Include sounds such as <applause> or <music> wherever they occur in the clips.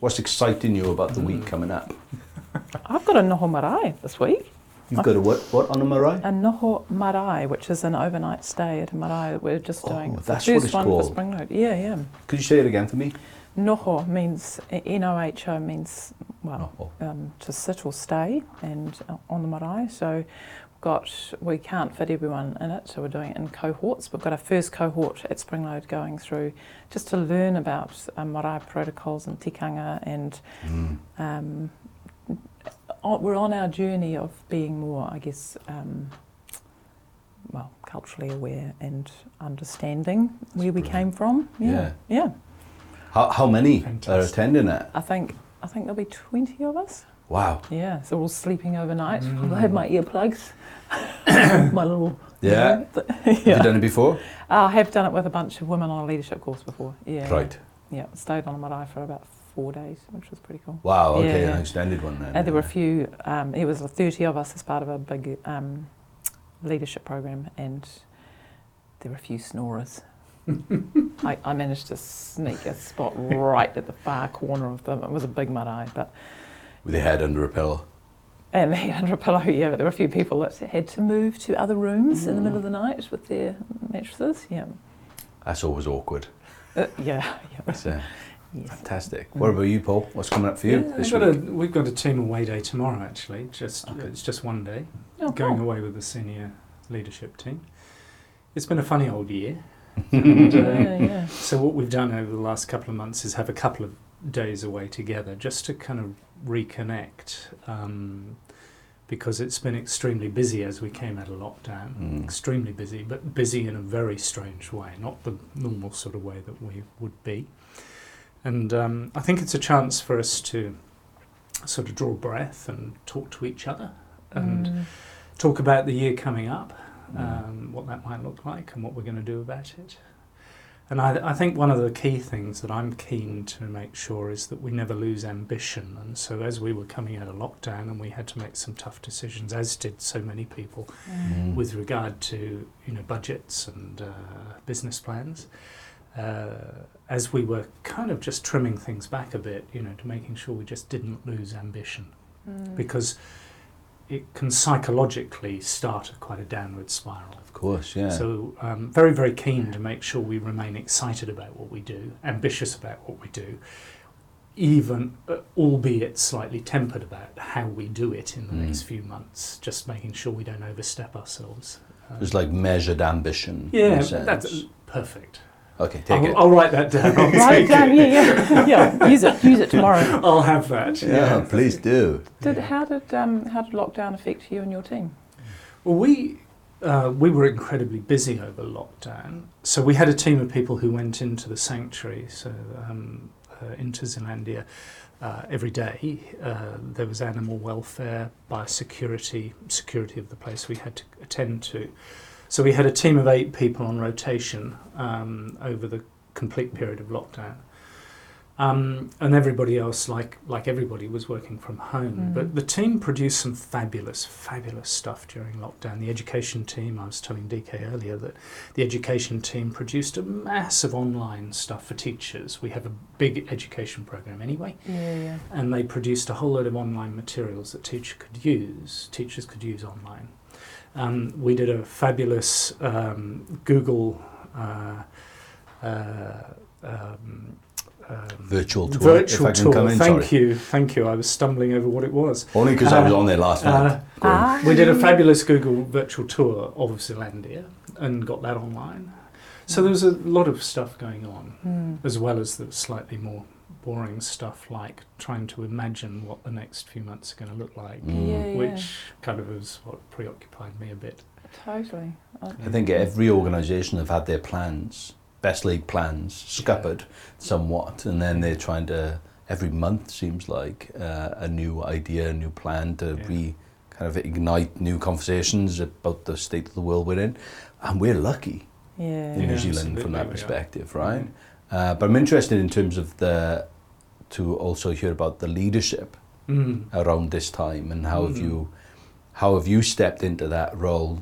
what's exciting you about the week coming up? <laughs> I've got a Noho Marae this week. You've got a what, what on a marae? A Noho Marae, which is an overnight stay at a marae that we're just Oh, doing. That's the what first it's one called. for Springload. Yeah, yeah. Could you say it again for me? Noho means N O H O means well um, to sit or stay, and uh, on the marae. So got we can't fit everyone in it, so we're doing it in cohorts. We've got our first cohort at Springload going through just to learn about um, marae protocols and tikanga, and Mm. um, we're on our journey of being more, I guess. Um, well, culturally aware and understanding where we came from. Yeah, yeah. How, how many are attending it? I think I think there'll be twenty of us. Wow. Yeah, so we're all sleeping overnight. Mm. I have my earplugs, <coughs> my little. Yeah. Have you done it before? <laughs> I have done it with a bunch of women on a leadership course before. Yeah. Right. Yeah, stayed on a marae for about four days, which was pretty cool. Wow, okay, yeah. an extended one then. And there were a few. Um, it was thirty of us as part of a big um, leadership program, and there were a few snorers. <laughs> I, I managed to sneak a spot right at the far corner of them. It was a big marae, but With your head under a pillow. <laughs> And they under a pillow, yeah, but there were a few people that had to move to other rooms in the middle of the night with their mattresses. Yeah. That's always awkward. Uh, yeah, yeah. <laughs> So, Yes. fantastic. What about you, Paul? What's coming up for you Yeah, this we've, got week? a, we've got a team away day tomorrow. Actually, just Okay. it's just one day. Oh, going cool. away with the senior leadership team. It's been a funny old year. <laughs> And, uh, Yeah, yeah. So what we've done over the last couple of months is have a couple of days away together just to kind of reconnect um, because it's been extremely busy as we came out of lockdown. Mm. Extremely busy, but busy in a very strange way, not the normal sort of way that we would be. And um, I think it's a chance for us to sort of draw breath and talk to each other and Mm. talk about the year coming up, Mm. um, what that might look like, and what we're going to do about it. And I, I think one of the key things that I'm keen to make sure is that we never lose ambition. And so, as we were coming out of lockdown and we had to make some tough decisions, as did so many people, Mm. with regard to you know budgets and uh, business plans, uh, as we were kind of just trimming things back a bit, you know, to making sure we just didn't lose ambition Mm. because it can psychologically start a quite a downward spiral. Of course, yeah. So, um, very, very keen to make sure we remain excited about what we do, ambitious about what we do, even, uh, albeit slightly tempered about how we do it in the Mm. next few months, just making sure we don't overstep ourselves. Uh, It's like measured ambition. yeah, that's perfect. Okay, take I'll, it. I'll write that down. I'll <laughs> Write it down. Yeah, yeah, yeah. <laughs> Use it. Use it tomorrow. I'll have that. yeah, please do. Did Yeah. how did um, how did lockdown affect you and your team? Well, we uh, we were incredibly busy over lockdown, so we had a team of people who went into the sanctuary, so um, uh, into Zealandia. Uh, every day uh, there was animal welfare, biosecurity, security of the place we had to attend to. So we had a team of eight people on rotation um, over the complete period of lockdown. Um, and everybody else, like like everybody, was working from home. Mm. But the team produced some fabulous, fabulous stuff during lockdown. The education team, I was telling DK earlier that the education team produced a massive online stuff for teachers. We have a big education program anyway, Yeah, yeah. and they produced a whole load of online materials that teachers could use. Teachers could use online. Um, we did a fabulous um, Google. Uh, uh, um, um, Virtual tour. virtual if I can tour. come in, thank sorry. you, thank you. I was stumbling over what it was. Only because I was Uh, on there last night. Uh, Ah. we did a fabulous Google virtual tour of Zealandia and got that online. So there was a lot of stuff going on, Mm. as well as the slightly more boring stuff like trying to imagine what the next few months are going to look like, Mm. Yeah, yeah. which kind of was what preoccupied me a bit. Totally. I- I think every organisation have had their plans, best league plans, scuppered somewhat, and then they're trying to every month seems like uh, a new idea, a new plan to Yeah. re kind of ignite new conversations about the state of the world we're in, and we're lucky Yeah. in Yeah, New Zealand from that perspective, right? Uh, but I'm interested in terms of the to also hear about the leadership Mm. around this time and how have Mm. you how have you stepped into that role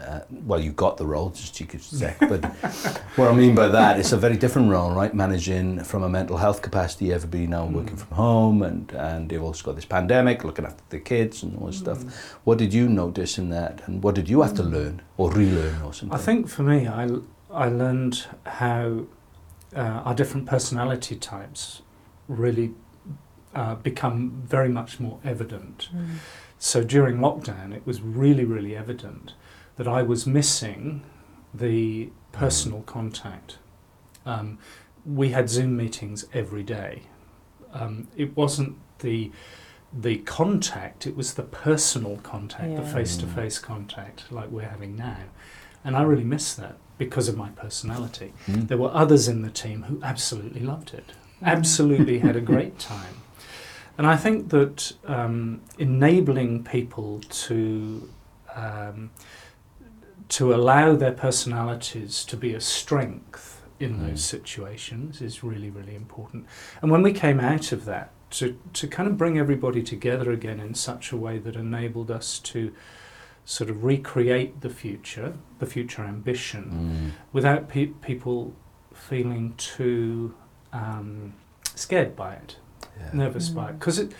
uh, well, you got the role, just you cheeky sec, <laughs> but what I mean by that, it's a very different role, right? Managing from a mental health capacity, everybody now working Mm. from home, and, and they've also got this pandemic, looking after the kids and all this stuff. Mm. What did you notice in that, and what did you have to learn or relearn or something? I think for me, I, I learned how uh, our different personality types really uh, become very much more evident. So during lockdown, it was really, really evident that I was missing the personal contact. Um, we had Zoom meetings every day. Um, it wasn't the the contact; it was the personal contact, the face-to-face contact, like we're having now. And I really missed that because of my personality. Mm. There were others in the team who absolutely loved it, absolutely had a great <laughs> time. And I think that um, enabling people to um, to allow their personalities to be a strength in Mm. those situations is really, really important. And when we came out of that, to, to kind of bring everybody together again in such a way that enabled us to sort of recreate the future, the future ambition, Mm. without pe- people feeling too um, scared by it, Yeah. nervous by it. Mm. Because it,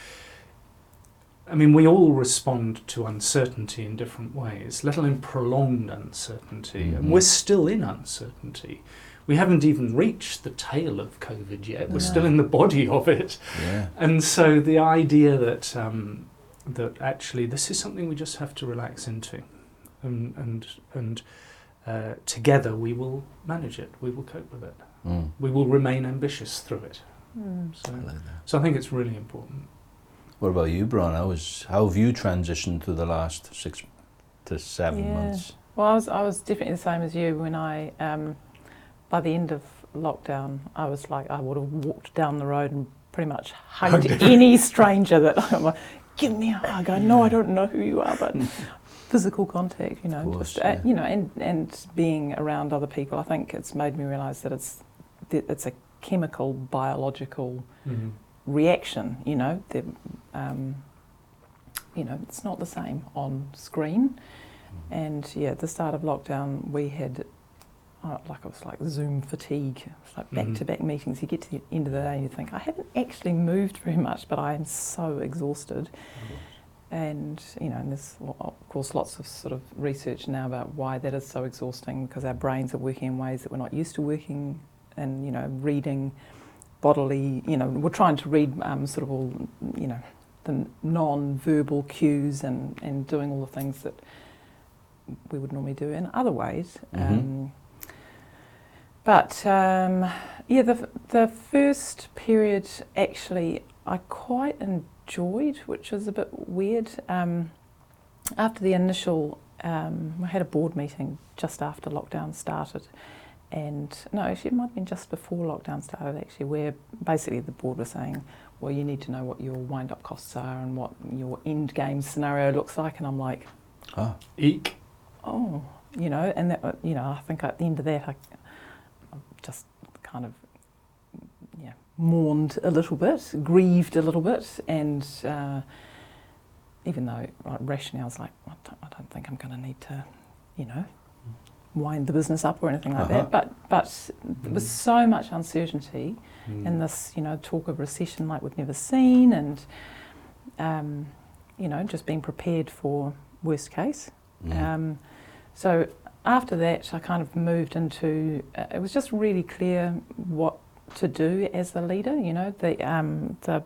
I mean, we all respond to uncertainty in different ways, let alone prolonged uncertainty. Mhm. And we're still in uncertainty. We haven't even reached the tail of COVID yet. We're No. still in the body of it. Yeah. And so the idea that um, that actually this is something we just have to relax into, and and and uh, together we will manage it. We will cope with it. Mm. We will remain ambitious through it. Mm. So, I like that. so I think it's really important. What about you, Bron? How, how have you transitioned through the last six to seven Yeah. months? Well, I was, I was definitely the same as you when I, um, by the end of lockdown, I was like, I would have walked down the road and pretty much hugged <laughs> any stranger that <laughs> I'm like, give me a hug. I know I don't know who you are, but <laughs> physical contact, you know, course, just, uh, yeah. you know, and, and being around other people, I think it's made me realise that it's, that it's a chemical, biological Mm-hmm. reaction, you know, the, um, you know, it's not the same on screen. And yeah, at the start of lockdown, we had uh, like it was like Zoom fatigue. It's like back to back meetings. You get to the end of the day and you think, I haven't actually moved very much, but I am so exhausted. And you know, and there's of course lots of sort of research now about why that is so exhausting because our brains are working in ways that we're not used to working, and you know, reading bodily. You know, we're trying to read um, sort of all you know the non-verbal cues and and doing all the things that we would normally do in other ways. Mhm. Um, but um, yeah, the the first period actually I quite enjoyed, which was a bit weird. Um, after the initial, um, we had a board meeting just after lockdown started, and no, actually it might have been just before lockdown started. Actually, where basically the board was saying, well, you need to know what your wind-up costs are and what your end game scenario looks like, and I'm like, Ah, Eek. oh, you know, and that, you know, I think at the end of that, I, I just kind of, yeah, mourned a little bit, grieved a little bit, and uh, even though like, rationally I was like, I don't, I don't think I'm going to need to, you know, wind the business up or anything like Uh-huh. that. But but there was so much uncertainty Mm. and this, you know, talk of recession like we've never seen, and um, you know, just being prepared for worst case. mm. Um, so after that, I kind of moved into. Uh, it was just really clear what to do as the leader. You know, the um, the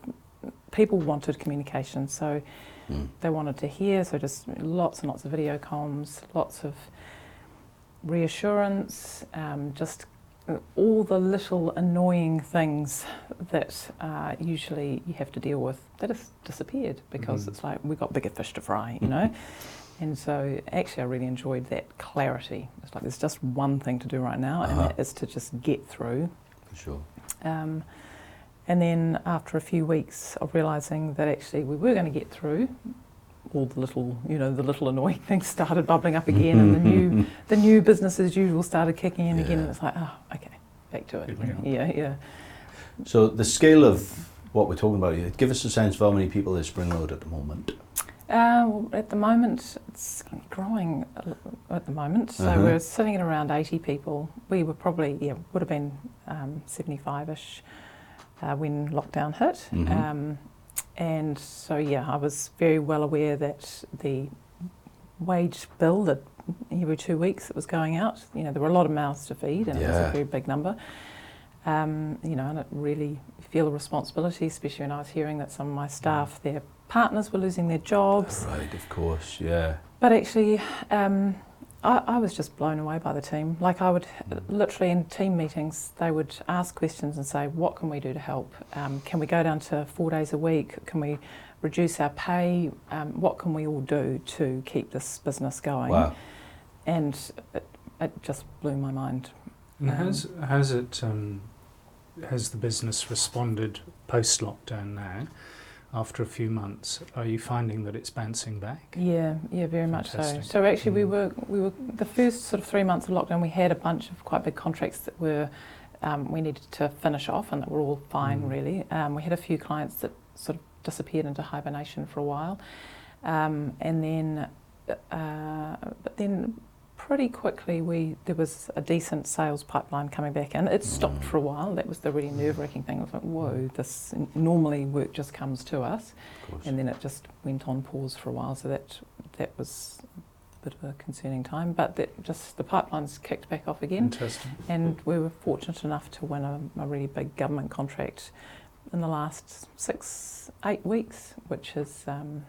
people wanted communication, so Mm. they wanted to hear. So just lots and lots of video comms, lots of reassurance, um, just all the little annoying things that uh, usually you have to deal with that have disappeared because Mhm. it's like we've got bigger fish to fry, you <laughs> know. and so actually, I really enjoyed that clarity. It's like there's just one thing to do right now, and Uh-huh. that is to just get through. For sure. Um, and then after a few weeks of realising that actually we were going to get through, all the little, you know, the little annoying <laughs> things started bubbling up again, and the new, <laughs> the new business as usual started kicking in again, Yeah. and it's like, oh, okay, back to it. Here we go. Yeah, yeah. So the scale of what we're talking about here, give us a sense of how many people is Springload at the moment. Uh, well, at the moment, it's growing at the moment. So Uh-huh. we're sitting at around 80 people. We were probably, yeah, would have been um, 75-ish uh, when lockdown hit. Mhm. Um, and so, yeah, I was very well aware that the wage bill that every two weeks it was going out, you know, there were a lot of mouths to feed and it was a very big number. Um, you know, and it really feel a responsibility, especially when I was hearing that some of my staff, their partners were losing their jobs. Right, of course, yeah. But actually, um, I, I was just blown away by the team. Like I would literally in team meetings, they would ask questions and say, "What can we do to help? Um, can we go down to four days a week? Can we reduce our pay? Um, what can we all do to keep this business going?" Wow. And it, it just blew my mind. And Um, has has it um, has the business responded post lockdown now? After a few months, are you finding that it's bouncing back? Yeah, yeah, very much so. So actually, we Mm. were we were the first sort of three months of lockdown. We had a bunch of quite big contracts that were um, we needed to finish off, and that were all fine Mm. really. Um, we had a few clients that sort of disappeared into hibernation for a while, um, and then uh, but then pretty quickly we there was a decent sales pipeline coming back in. It stopped for a while. That was the really nerve wracking thing. I was like, whoa, this normally work just comes to us and then it just went on pause for a while. So that that was a bit of a concerning time, but that just the pipelines kicked back off again, Interesting. and we were fortunate enough to win a, a really big government contract in the last six eight weeks, which has um,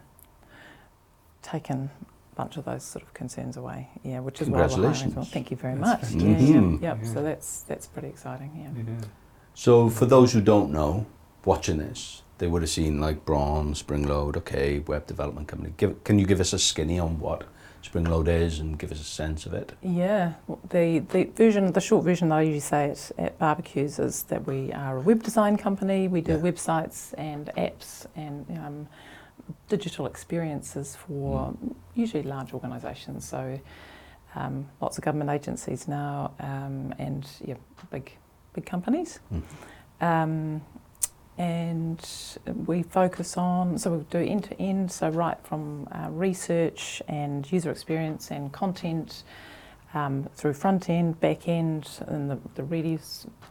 taken bunch of those sort of concerns away. Yeah, which is why we're hiring as well. Congratulations. Thank you very That's much. fantastic. Yeah, Mhm. yeah, yep. Yeah. So that's that's pretty exciting. Yeah. Yeah. So, for those who don't know, watching this, they would have seen like Bron, Springload, okay, web development company. Give, can you give us a skinny on what Springload is and give us a sense of it? Yeah, the, the version, the short version that I usually say at, at barbecues is that we are a web design company. We do Yeah. websites and apps and um, digital experiences for usually large organisations. So um, lots of government agencies now um, and yeah, big big companies. Mm. Um, and we focus on, so we do end to end, so right from uh, research and user experience and content um, through front end, back end, and the, the really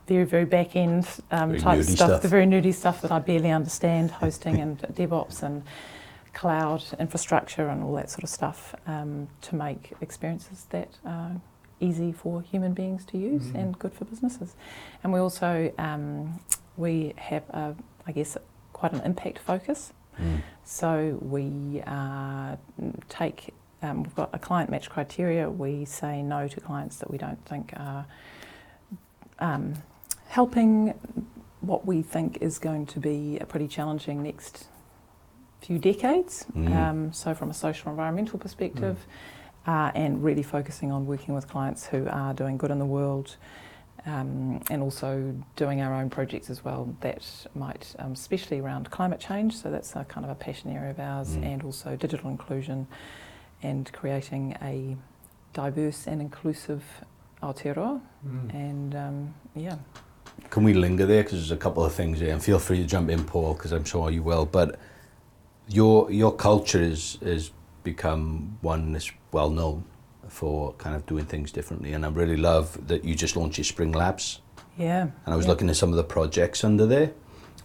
very, very back end um, Very type stuff, stuff. the very nerdy stuff that I barely understand, hosting and <laughs> DevOps and cloud infrastructure and all that sort of stuff um, to make experiences that are easy for human beings to use Mhm. and good for businesses. And we also um, we have a, I guess quite an impact focus. Mm. So we uh, take um, we've got a client match criteria. We say no to clients that we don't think are um, helping what we think is going to be a pretty challenging next few decades. Mm. Um, so from a social environmental perspective, uh, and really focusing on working with clients who are doing good in the world. Um, and also doing our own projects as well that might, um, especially around climate change, so that's a kind of a passion area of ours, Mm. and also digital inclusion and creating a diverse and inclusive Aotearoa. Mm. And um, yeah, Can we linger there? Because there's a couple of things here, and feel free to jump in, Paul, because I'm sure you will. But your your culture is is become one that's well known for kind of doing things differently, and I really love that you just launched your Spring Labs, yeah. and I was yeah. looking at some of the projects under there,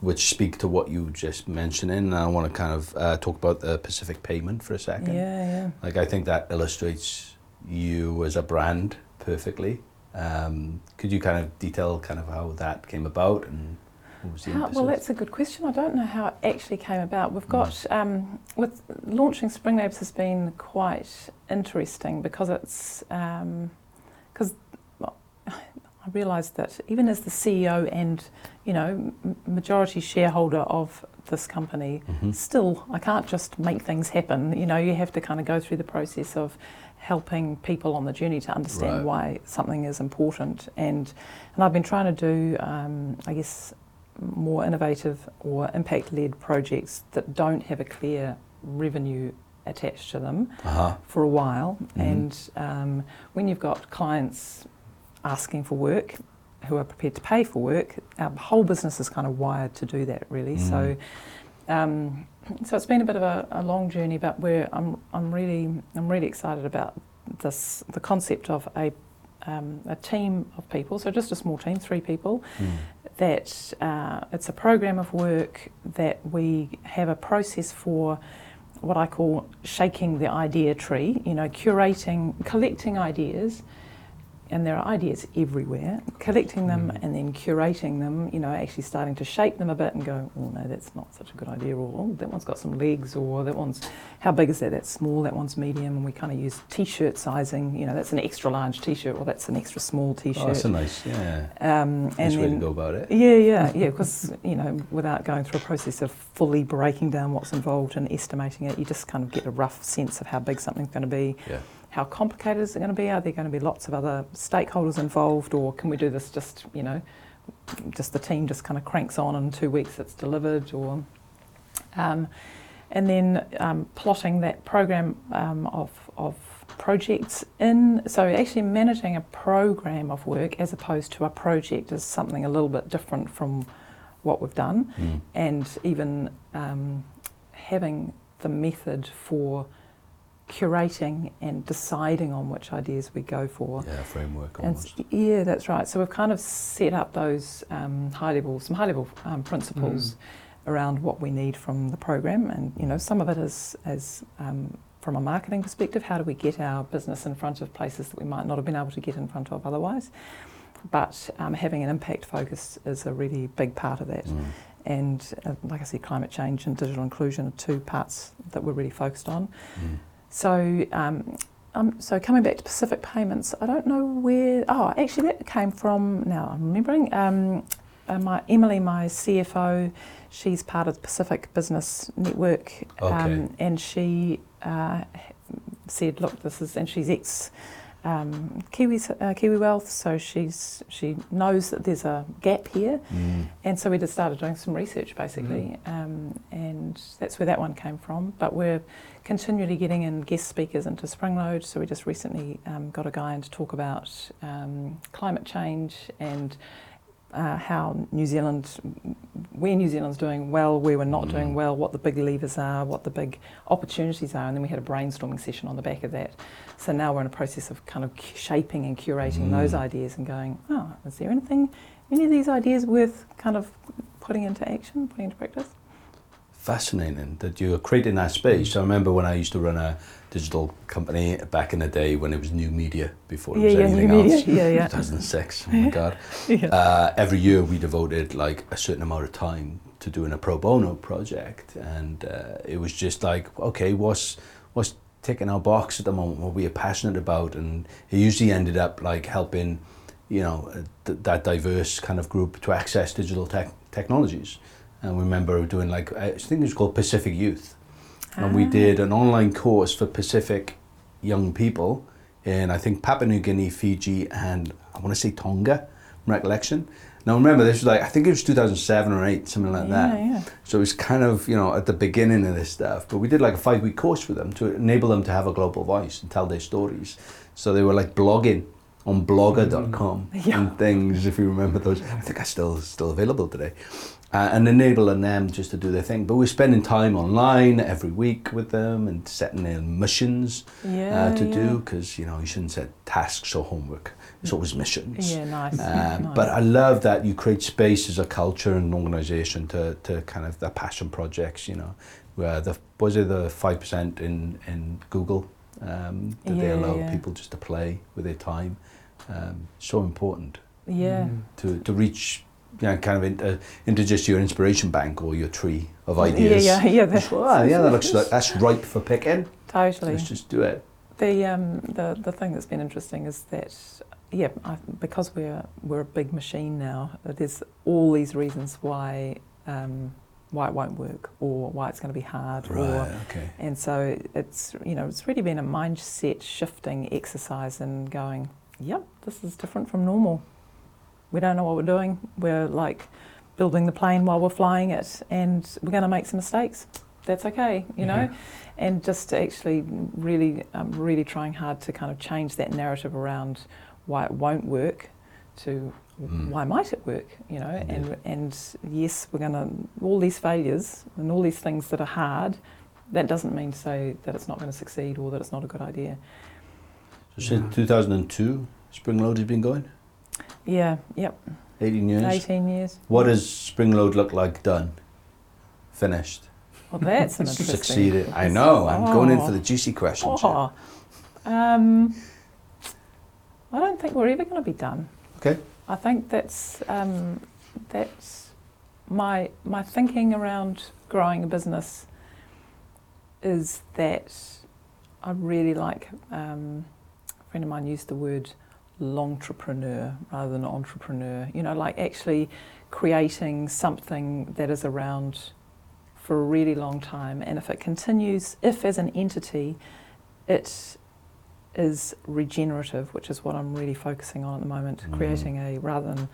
which speak to what you just mentioned. And I want to kind of uh, talk about the Pacific Payment for a second. Yeah, yeah. Like I think that illustrates you as a brand perfectly. Um, could you kind of detail kind of how that came about and what was the How, well, that's a good question. I don't know how it actually came about. We've Mm. got um, with launching Spring Labs has been quite interesting because it's because I realised that even as the CEO and you know majority shareholder of this company, Mhm. still I can't just make things happen. You know, you have to kind of go through the process of helping people on the journey to understand Right. why something is important. And and I've been trying to do, um, I guess, more innovative or impact-led projects that don't have a clear revenue attached to them Uh-huh. for a while. Mhm. And um, when you've got clients asking for work who are prepared to pay for work, our whole business is kind of wired to do that, really. Mm. So um, so it's been a bit of a, a long journey, but we're I'm I'm really I'm really excited about this the concept of a um, a team of people, so just a small team, three people, Mm. that uh, it's a program of work that we have a process for what I call shaking the idea tree, you know, curating, collecting ideas, and there are ideas everywhere, collecting them Mm. and then curating them, you know, actually starting to shape them a bit and go, oh no, that's not such a good idea, or oh, that one's got some legs, or that one's, how big is that? That's small, that one's medium, and we kind of use t shirt sizing, you know, that's an extra large t shirt, or that's an extra small t Oh, that's a nice, yeah. um, Nice and way to go about it. yeah, yeah, <laughs> yeah. Because you know, without going through a process of fully breaking down what's involved and estimating it, you just kind of get a rough sense of how big something's going to be. Yeah. How complicated is it going to be? Are there going to be lots of other stakeholders involved, or can we do this just you know, just the team just kind of cranks on in two weeks it's delivered, or um, and then um, plotting that program um, of of projects in. So actually managing a program of work as opposed to a project is something a little bit different from what we've done, Mm. and even um, having the method for curating and deciding on which ideas we go for. Yeah, framework And almost. yeah, that's right. So we've kind of set up those um, high level, some high level um, principles around what we need from the program, and you know, some of it is as um, from a marketing perspective, how do we get our business in front of places that we might not have been able to get in front of otherwise? But um, having an impact focus is a really big part of that. Mm. And uh, like I said, climate change and digital inclusion are two parts that we're really focused on. Mm. So, um, um, so coming back to Pacific Payments, I don't know where. Oh, actually, that came from. Now I'm remembering. Um, uh, my Emily, my CFO, she's part of the Pacific Business Network, Okay. um, and she uh, said, "Look, this is," and she's ex. Um, Kiwi, uh, Kiwi Wealth, so she's she knows that there's a gap here, Mm. and so we just started doing some research basically, um, and that's where that one came from. But we're continually getting in guest speakers into Springload. So we just recently um, got a guy in to talk about um, climate change and uh, how New Zealand, where New Zealand's doing well, where we're not Mm. doing well, what the big levers are, what the big opportunities are, and then we had a brainstorming session on the back of that. So now we're in a process of kind of shaping and curating Mm. those ideas and going, oh, is there anything, any of these ideas worth kind of putting into action, putting into practice? Fascinating that you're creating that space. I remember when I used to run a digital company back in the day when it was new media before it yeah, was yeah, anything new else. media. Yeah, yeah. 2006. Oh my god. <laughs> yeah. Uh, every year we devoted like a certain amount of time to doing a pro bono project, and uh, it was just like, okay, what's what's ticking our box at the moment? What we are passionate about, and it usually ended up like helping, you know, th- that diverse kind of group to access digital tech technologies. And we remember doing like I think it was called Pacific Youth, and we Ah. did an online course for Pacific young people in I think Papua New Guinea, Fiji, and I want to say Tonga, recollection. Now remember, this was like I think it was 2007 or eight, something like yeah, that. yeah. So it was kind of you know at the beginning of this stuff. But we did like a five week course for them to enable them to have a global voice and tell their stories. So they were like blogging on blogger.com <laughs> Yeah. and things. If you remember those, I think that's still still available today. Uh, and enabling them just to do their thing. But we're spending time online every week with them and setting their missions Yeah, uh, to yeah. do because you know you shouldn't set tasks or homework. It's always missions. Yeah, nice. Um, <laughs> nice. But I love that you create space as a culture and an organisation to, to kind of the passion projects. You know, where the was it the five percent in in Google um, that they allow yeah. people just to play with their time. Um, so important yeah. Mm. to to reach. You know, kind of into, into just your inspiration bank or your tree of ideas. yeah, yeah. that- Just, "Wow, yeah, that looks like <laughs> that's ripe for picking. Totally. Let's just do it. The um the the thing that's been interesting is that yeah I, because we're we're a big machine now. uh, There's all these reasons why um, why it won't work or why it's going to be hard or Right. Okay. and so it's you know it's really been a mindset shifting exercise and going yep this is different from normal. We don't know what we're doing. We're like building the plane while we're flying it, and we're going to make some mistakes. That's okay, you know Yeah. and just actually really, um, really trying hard to kind of change that narrative around why it won't work to Mm. why might it work? You know, Indeed. and and yes, we're going to all these failures and all these things that are hard. That doesn't mean to say that it's not going to succeed or that it's not a good idea. So since Yeah. 2002, Springload has been going? Yeah, yep, 18 years? 18 years. What does Springload look like done? Finished? Well, that's an interesting. Succeeded? I know, I'm going in for Oh. the juicy questions. Oh, um, I don't think we're ever going to be done. Okay. I think that's um, that's my my thinking around growing a business is that I really like. Um, a friend of mine used the word "entrepreneur" rather than entrepreneur. You know, like actually creating something that is around for a really long time, and if it continues, if as an entity, it is regenerative, which is what I'm really focusing on at the moment, Mm. creating a rather than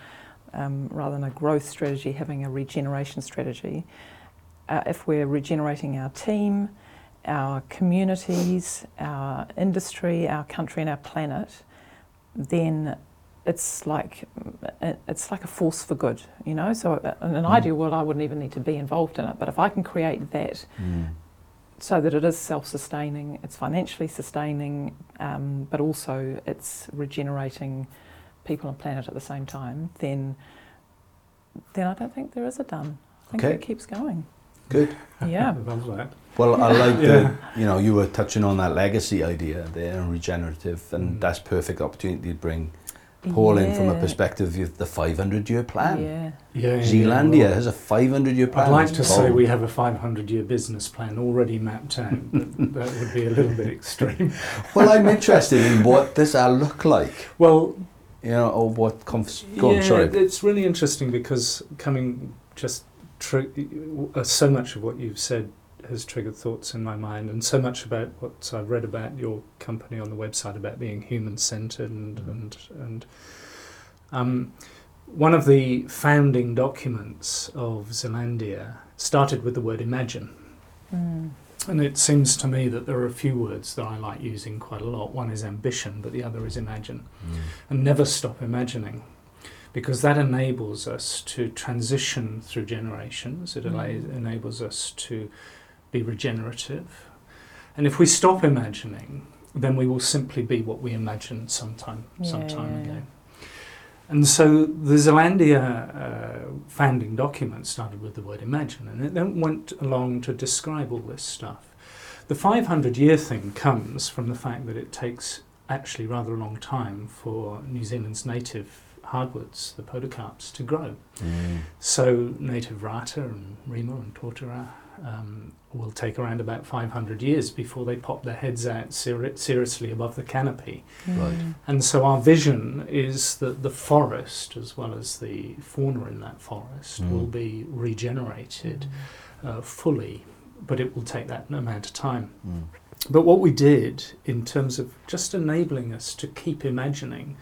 um, rather than a growth strategy, having a regeneration strategy. Uh, if we're regenerating our team, our communities, our industry, our country, and our planet, then it's like it's like a force for good, you know. So uh, in an Mm. ideal world, I wouldn't even need to be involved in it. But if I can create that Mm. so that it is self-sustaining, it's financially sustaining, um, but also it's regenerating people and planet at the same time, then then I don't think there is a done. I think Okay. it keeps going. Good. <laughs> Yeah. Love that. Well, I like <laughs> Yeah. the, you know, you were touching on that legacy idea there and regenerative, and Mm. that's perfect opportunity to bring Paul in from a perspective of the 500 year plan. Yeah. Yeah, Zealandia well, has a 500 year plan. I'd like It's to say we have a 500 year business plan already mapped out, but <laughs> that would be a little bit extreme. Well, I'm interested in what does that look like, Well, you know, or what comes. Go yeah, on, sorry. it's really interesting because coming just tri- uh, so much of what you've said has triggered thoughts in my mind, and so much about what I've read about your company on the website about being human centered and Mhm. and and. Um, one of the founding documents of Zealandia started with the word imagine. Mm. And it seems to me that there are a few words that I like using quite a lot. One is ambition, but the other is imagine. Mm. And never stop imagining. Because that enables us to transition through generations, it Mm. enables us to be regenerative. And if we stop imagining, then we will simply be what we imagined sometime, some Yeah, time yeah, ago. And so the Zealandia uh, founding document started with the word imagine, and it then went along to describe all this stuff. The 500 year thing comes from the fact that it takes actually rather a long time for New Zealand's native hardwoods, the podocarps, to grow. Mm. So native rata and rimu and totara um, will take around about 500 years before they pop their heads out seri- seriously above the canopy. Right. Mm. And so our vision is that the forest, as well as the fauna in that forest, Mm. will be regenerated uh, fully, but it will take that amount of time. Mm. But what we did in terms of just enabling us to keep imagining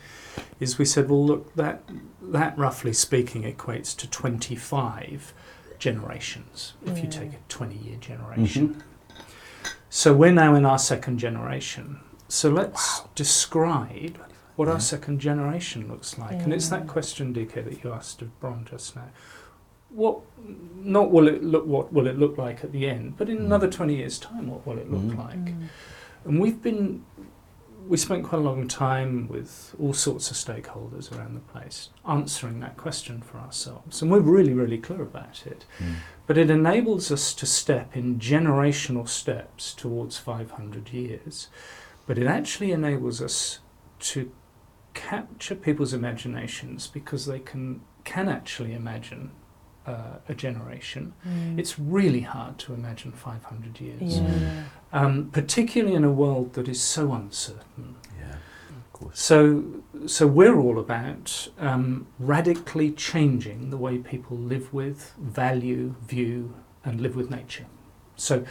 is we said, well, look, that, that roughly speaking equates to 25 generations, if you take a 20 year generation. So we're now in our second generation. So let's describe what Yeah. our second generation looks like. And it's that question, DK, that you asked of Bron just now. What, not will it look, what will it look like at the end, but in Mm. another 20 years' time, what will it look Mm. like? Mm. And we've been, we spent quite a long time with all sorts of stakeholders around the place answering that question for ourselves. And we're really, really clear about it. Mm. But it enables us to step in generational steps towards 500 years. But it actually enables us to capture people's imaginations because they can, can actually imagine uh, a generation. Mm. It's really hard to imagine 500 years yeah. um, particularly in a world that is so uncertain. Yeah, of course. So, so we're all about um, radically changing the way people live with, value, view, and live with nature. So,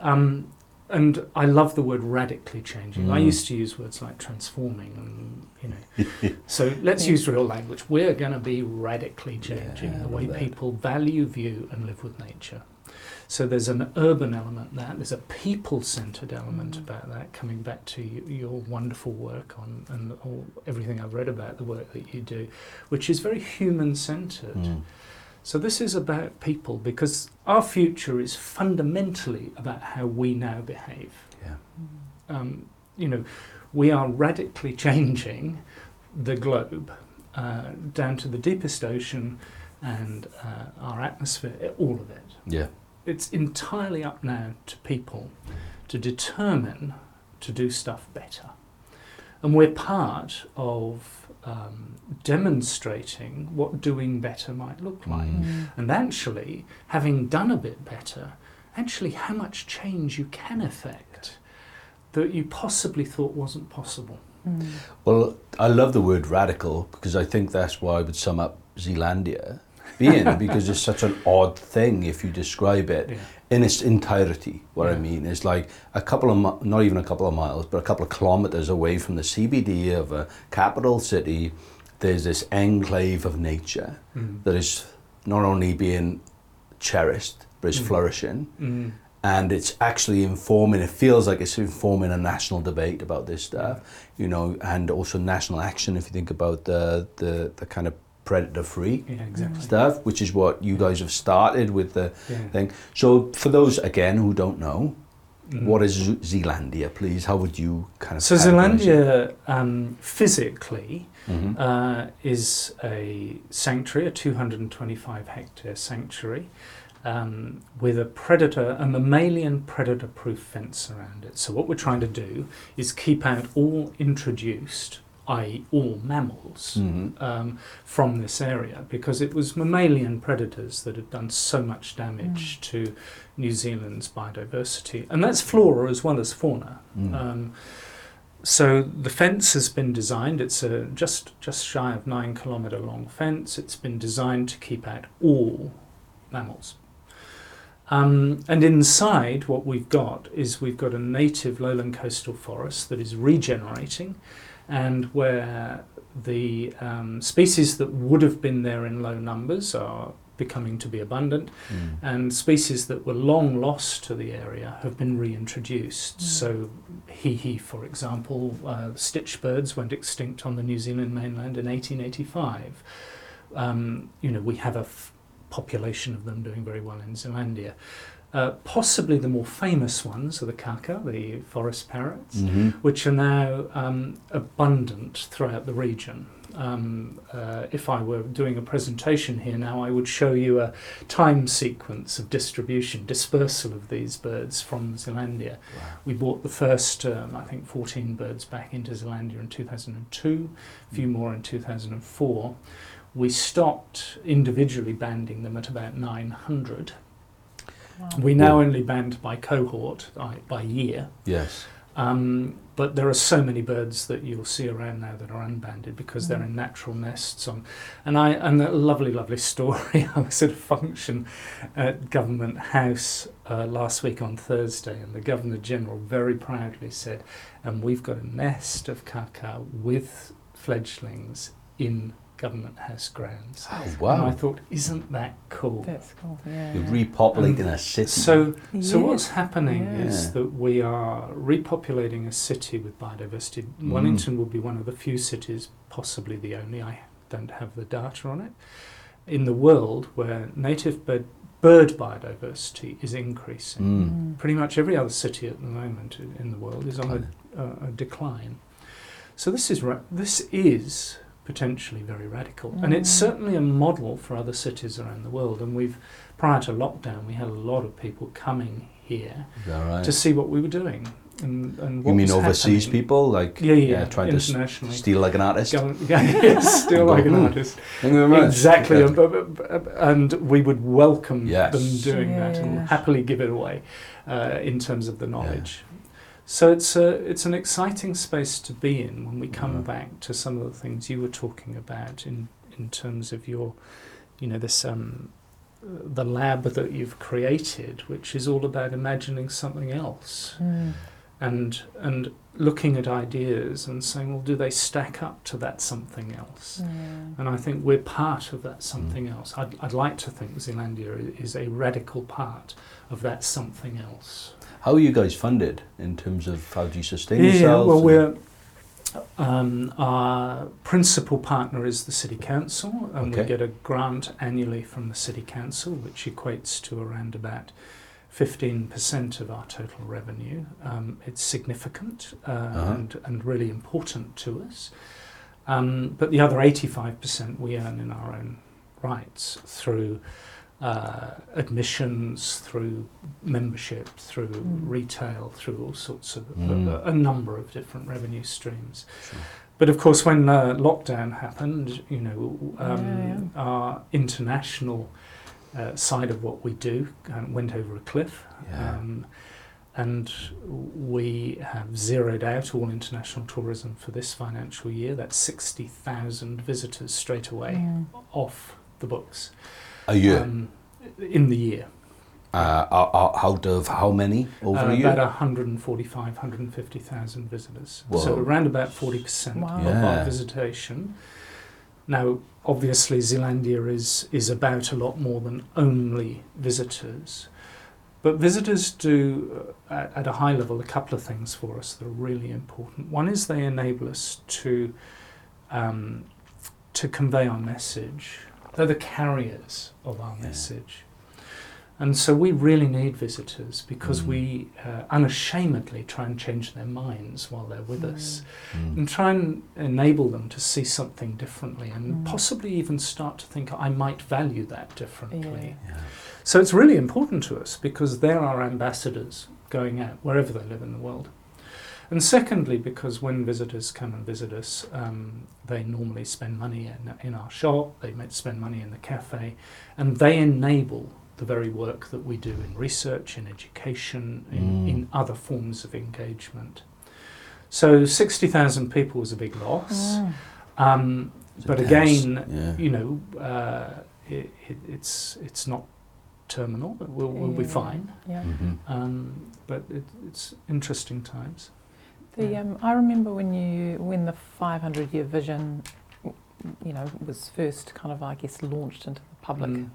um, and I love the word radically changing. I Mm. used to use words like transforming, and you know. so let's Yeah. <laughs> use real language. We're going to be radically changing Yeah, the way that. people value, view, and live with nature. So there's an urban element there. There's a people-centered element Mm. about that. Coming back to your wonderful work on and all, everything I've read about the work that you do, which is very human-centered. Mm. So this is about people because our future is fundamentally about how we now behave. Yeah. Um, you know, we are radically changing the globe uh, down to the deepest ocean and uh, our atmosphere, all of it. Yeah. It's entirely up now to people to determine to do stuff better. And we're part of um, demonstrating what doing better might look like. Mm. And actually, having done a bit better, actually how much change you can affect that you possibly thought wasn't possible. Mm. Well, I love the word radical because I think that's why I would sum up Zealandia being <laughs> because it's such an odd thing if you describe it Yeah. In its entirety. What I mean is like a couple of, mi- not even a couple of miles, but a couple of kilometers away from the CBD of a capital city, there's this enclave of nature Mm. that is not only being cherished, but is Mm. flourishing. Mm. and it's actually informing it feels like it's informing a national debate about this stuff you know and also national action if you think about the the, the kind of predator free Yeah, exactly. stuff which is what you guys have started with the Yeah. thing so for those again who don't know Mm. what is zealandia please how would you kind of So Zealandia um, physically hmm uh, is a sanctuary, a 225 hectare sanctuary, um, with a predator, a mammalian predator proof fence around it. So, what we're trying to do is keep out all introduced, i.e., all mammals. hmm Um, from this area because it was mammalian predators that had done so much damage to New Zealand's biodiversity, and that's flora as well as fauna. Mm. Um, so the fence has been designed. It's a just just shy of nine kilometre long fence. It's been designed to keep out all mammals. Um, and inside, what we've got is we've got a native lowland coastal forest that is regenerating, and where the um, species that would have been there in low numbers are becoming to be abundant, Mm. and species that were long lost to the area have been reintroduced. Mm. So, hihi for example, uh, stitch birds went extinct on the New Zealand mainland in 1885. Um, you know, we have a f- population of them doing very well in Zealandia. Uh, possibly the more famous ones are the kaka, the forest parrots, Mhm. which are now um, abundant throughout the region. Um, uh, if I were doing a presentation here now, I would show you a time sequence of distribution, dispersal of these birds from Zealandia. Wow. We bought the first, um, I think, 14 birds back into Zealandia in 2002, a few more in 2004. We stopped individually banding them at about 900. Wow. We now Yeah. only band by cohort, by, by year. yes Um, but there are so many birds that you'll see around now that are unbanded because they're Mm. in natural nests. On, and I and a lovely, lovely story. I was at a function at Government House uh, last week on Thursday, and the Governor General very proudly said, "And we've got a nest of kaka with fledglings in Government House grounds." oh And I thought, isn't that cool? That's cool. Yeah. you're yeah. repopulating a city So, so Yeah. what's happening Yeah. is that we are repopulating a city with biodiversity. Mm. Wellington will be one of the few cities, possibly the only. I don't have the data on it. In the world where native bird, bird biodiversity is increasing. Mm. Mm. Pretty much every other city at the moment in in the world is on a, a, a decline. So this is ra- this is potentially very radical, and it's Mm. certainly a model for other cities around the world. And we've prior to lockdown, we had a lot of people coming here Is that right? to see what we were doing and, and what you mean was overseas happening. people like Yeah, yeah, yeah trying to s- steal like an artist Going, yes, still like an Mm. artist. Thank you very much. Exactly, Okay. and, but- but- and we would welcome Yes. them doing that and happily give it away uh, in terms of the knowledge. So it's a, it's an exciting space to be in when we come Yeah. back to some of the things you were talking about in in terms of your, you know, this um, the lab that you've created, which is all about imagining something else. Mm. and and looking at ideas and saying, well, do they stack up to that something else? Yeah. And I think we're part of that something else. I'd, I'd like to think Zealandia is a radical part of that something else. How are you guys funded in terms of how do you sustain Yeah, yourselves? well, we're um, our principal partner is the city council, and we get a grant annually from the city council, which equates to around about. 15% of our total revenue. Um, it's significant uh, Uh-huh. and, and really important to us. Um, but the other 85% we earn in our own rights through uh, admissions, through membership, through Mm. retail, through all sorts of Mm. a, a number of different revenue streams. Sure. But of course, when uh, lockdown happened, you know, um, Yeah, our international uh, side of what we do uh, went over a cliff. Yeah. Um, and we have zeroed out all international tourism for this financial year. That's 60,000 visitors straight away Mm. off the books a year. um, in the year. uh, out- out- out of how many over Uh, a year? about 145, 150,000 visitors. Whoa. So around about 40% Wow. of Yeah. our visitation. Now, obviously, Zealandia is, is about a lot more than only visitors. But visitors do, uh, at, at a high level, a couple of things for us that are really important. One is they enable us to, um, to convey our message. They're the carriers of our Yeah. message. And so we really need visitors because Mm. we uh, unashamedly try and change their minds while they're with us Mm. and try and enable them to see something differently and Mm. possibly even start to think, I might value that differently. Yeah. Yeah. So it's really important to us because they're our ambassadors going out wherever they live in the world. And secondly, because when visitors come and visit us, um, they normally spend money in, in our shop, they might spend money in the cafe, and they enable the very work that we do in research, in education, in, Mm. in other forms of engagement. So 60,000 people was a big loss. Mm. Um, but intense. again, yeah. you know, uh, it, it, it's it's not terminal. But we'll, we'll be fine. Yeah. Mhm. Um, but it, it's interesting times. The um, I remember when you when the 500 year vision, you know, was first kind of I guess launched into the public Mm.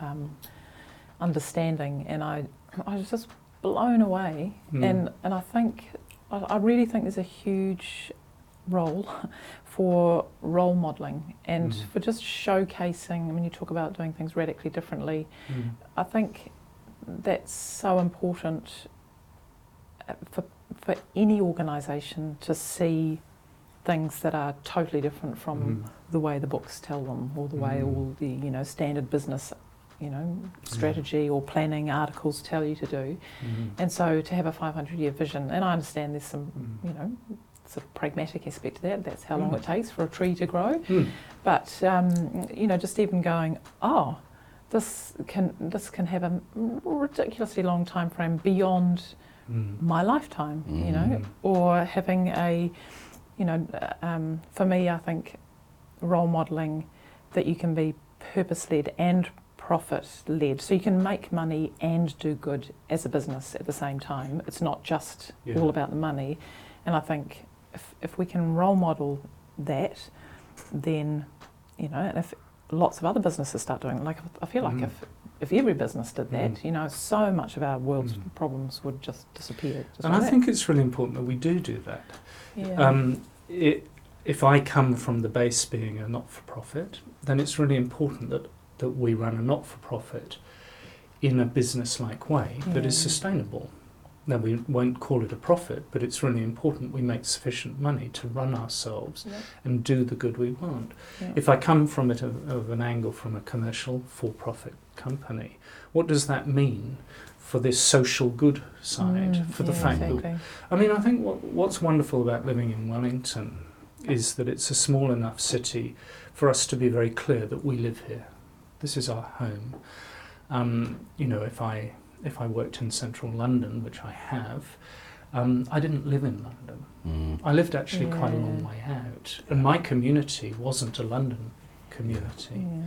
um, understanding, and I I was just blown away, Mm. and and I think I, I really think there's a huge role <laughs> for role modelling and Mm. for just showcasing. When you talk about doing things radically differently, Mm. I think that's so important uh, for for any organisation to see things that are totally different from Mm. the way the books tell them, or the way Mm. all the you know standard business, you know, strategy or planning articles tell you to do. Mm. And so to have a 500 year vision, and I understand there's some Mm. you know sort of pragmatic aspect to that. That's how long Mm. it takes for a tree to grow. Mm. But um, you know, just even going, oh, this can this can have a ridiculously long time frame beyond Mm. my lifetime, you know, Mm. or having a, you know, um, for me, I think role modelling that you can be purpose led and profit led, so you can make money and do good as a business at the same time. It's not just Yeah. all about the money, and I think if if we can role model that, then you know, and if lots of other businesses start doing it, like I feel like Mm. if if every business did that, Mm. you know, so much of our world's Mm. problems would just disappear. Just And like I that. think it's really important that we do do that. yeah. Um, it, if I come from the base being a not-for-profit, then it's really important that, that we run a not-for-profit in a business-like way that is sustainable. Now we won't call it a profit, but it's really important we make sufficient money to run ourselves Yeah. and do the good we want. Yeah. If I come from it of, of an angle from a commercial for-profit company, what does that mean for this social good side? Mm, for the yeah, fact that. I mean, I think what, what's wonderful about living in Wellington is that it's a small enough city for us to be very clear that we live here. This is our home. Um, you know, if I if I worked in central London, which I have, um, I didn't live in London. Mm. I lived actually quite a long way out, and my community wasn't a London community. Yeah.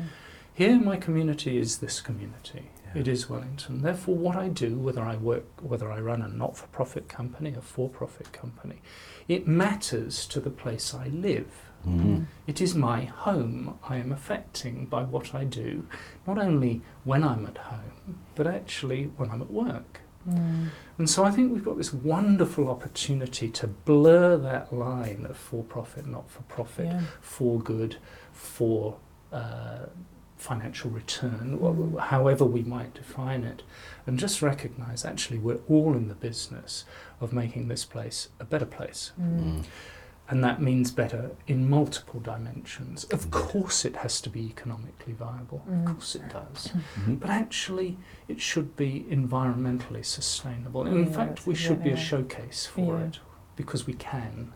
Here, my community is this community. Yeah. It is Wellington. Therefore, what I do, whether I work, whether I run a not-for-profit company, a for-profit company, it matters to the place I live. Mm. It is my home I am affecting by what I do, not only when I'm at home, but actually when I'm at work. Mm. And so I think we've got this wonderful opportunity to blur that line of for-profit, not-for-profit, Yeah. for good, for uh, financial return, Mm. wh- however we might define it, and just recognise actually we're all in the business of making this place a better place. Mm. And that means better in multiple dimensions. Of course, it has to be economically viable. Mm. Of course, it does. Mhm. But actually, it should be environmentally sustainable. In Yeah, fact, we should be a showcase for Yeah. it because we can.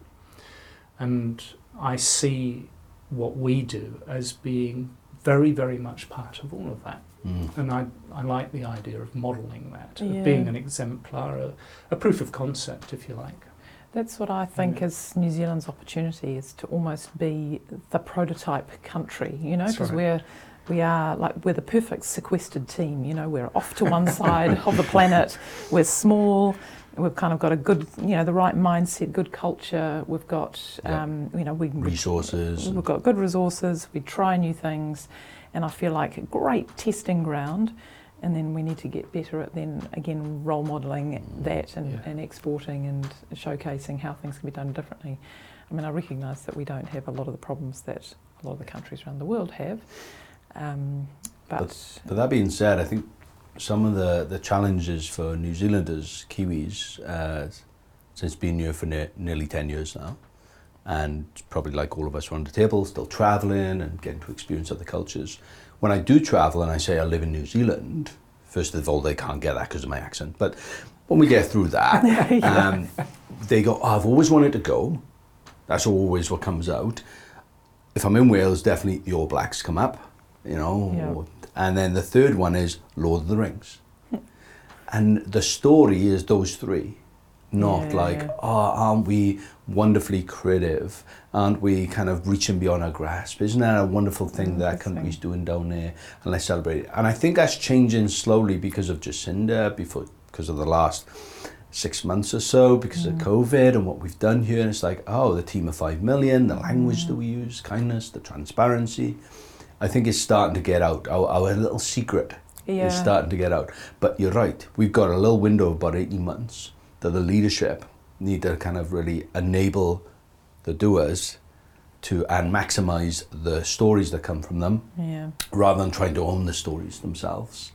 And I see what we do as being very, very much part of all of that. Mm. And I, I like the idea of modelling that, Yeah. of being an exemplar, a, a proof of concept, if you like. That's what I think Yeah. is New Zealand's opportunity is to almost be the prototype country, you know, because right. we're we are like we're the perfect sequestered team, you know, we're off to one side of the planet, <laughs> we're small, we've kind of got a good, you know, the right mindset, good culture, we've got, Yeah. um, you know, we Resources. We've got good resources, we try new things, and I feel like a great testing ground. And then we need to get better at then again role modelling that and, Yeah. and exporting and showcasing how things can be done differently. I mean, I recognise that we don't have a lot of the problems that a lot of the countries around the world have, um, but, But that being said, I think some of the, the challenges for New Zealanders, Kiwis, uh, since being here for ne- nearly 10 years now, and probably like all of us around the table, still travelling and getting to experience other cultures. When I do travel and I say I live in New Zealand, first of all, they can't get that because of my accent. But when we get through that, <laughs> um, they go, oh, I've always wanted to go. That's always what comes out. If I'm in Wales, definitely the All Blacks come up, you know. Yeah. And then the third one is Lord of the Rings. and the story is those three, not Yeah, like, yeah. oh, aren't we wonderfully creative? Aren't we kind of reaching beyond our grasp? Isn't that a wonderful thing Mm, that interesting. country's doing down there? And let's celebrate it. And I think that's changing slowly because of Jacinda, before, because of the last six months or so, because of COVID and what we've done here. And it's like, oh, the team of five million, the language that we use, kindness, the transparency. I think it's starting to get out. Our, our little secret yeah, is starting to get out. But you're right. We've got a little window of about 18 months that the leadership need to kind of really enable the doers to and maximize the stories that come from them yeah, rather than trying to own the stories themselves.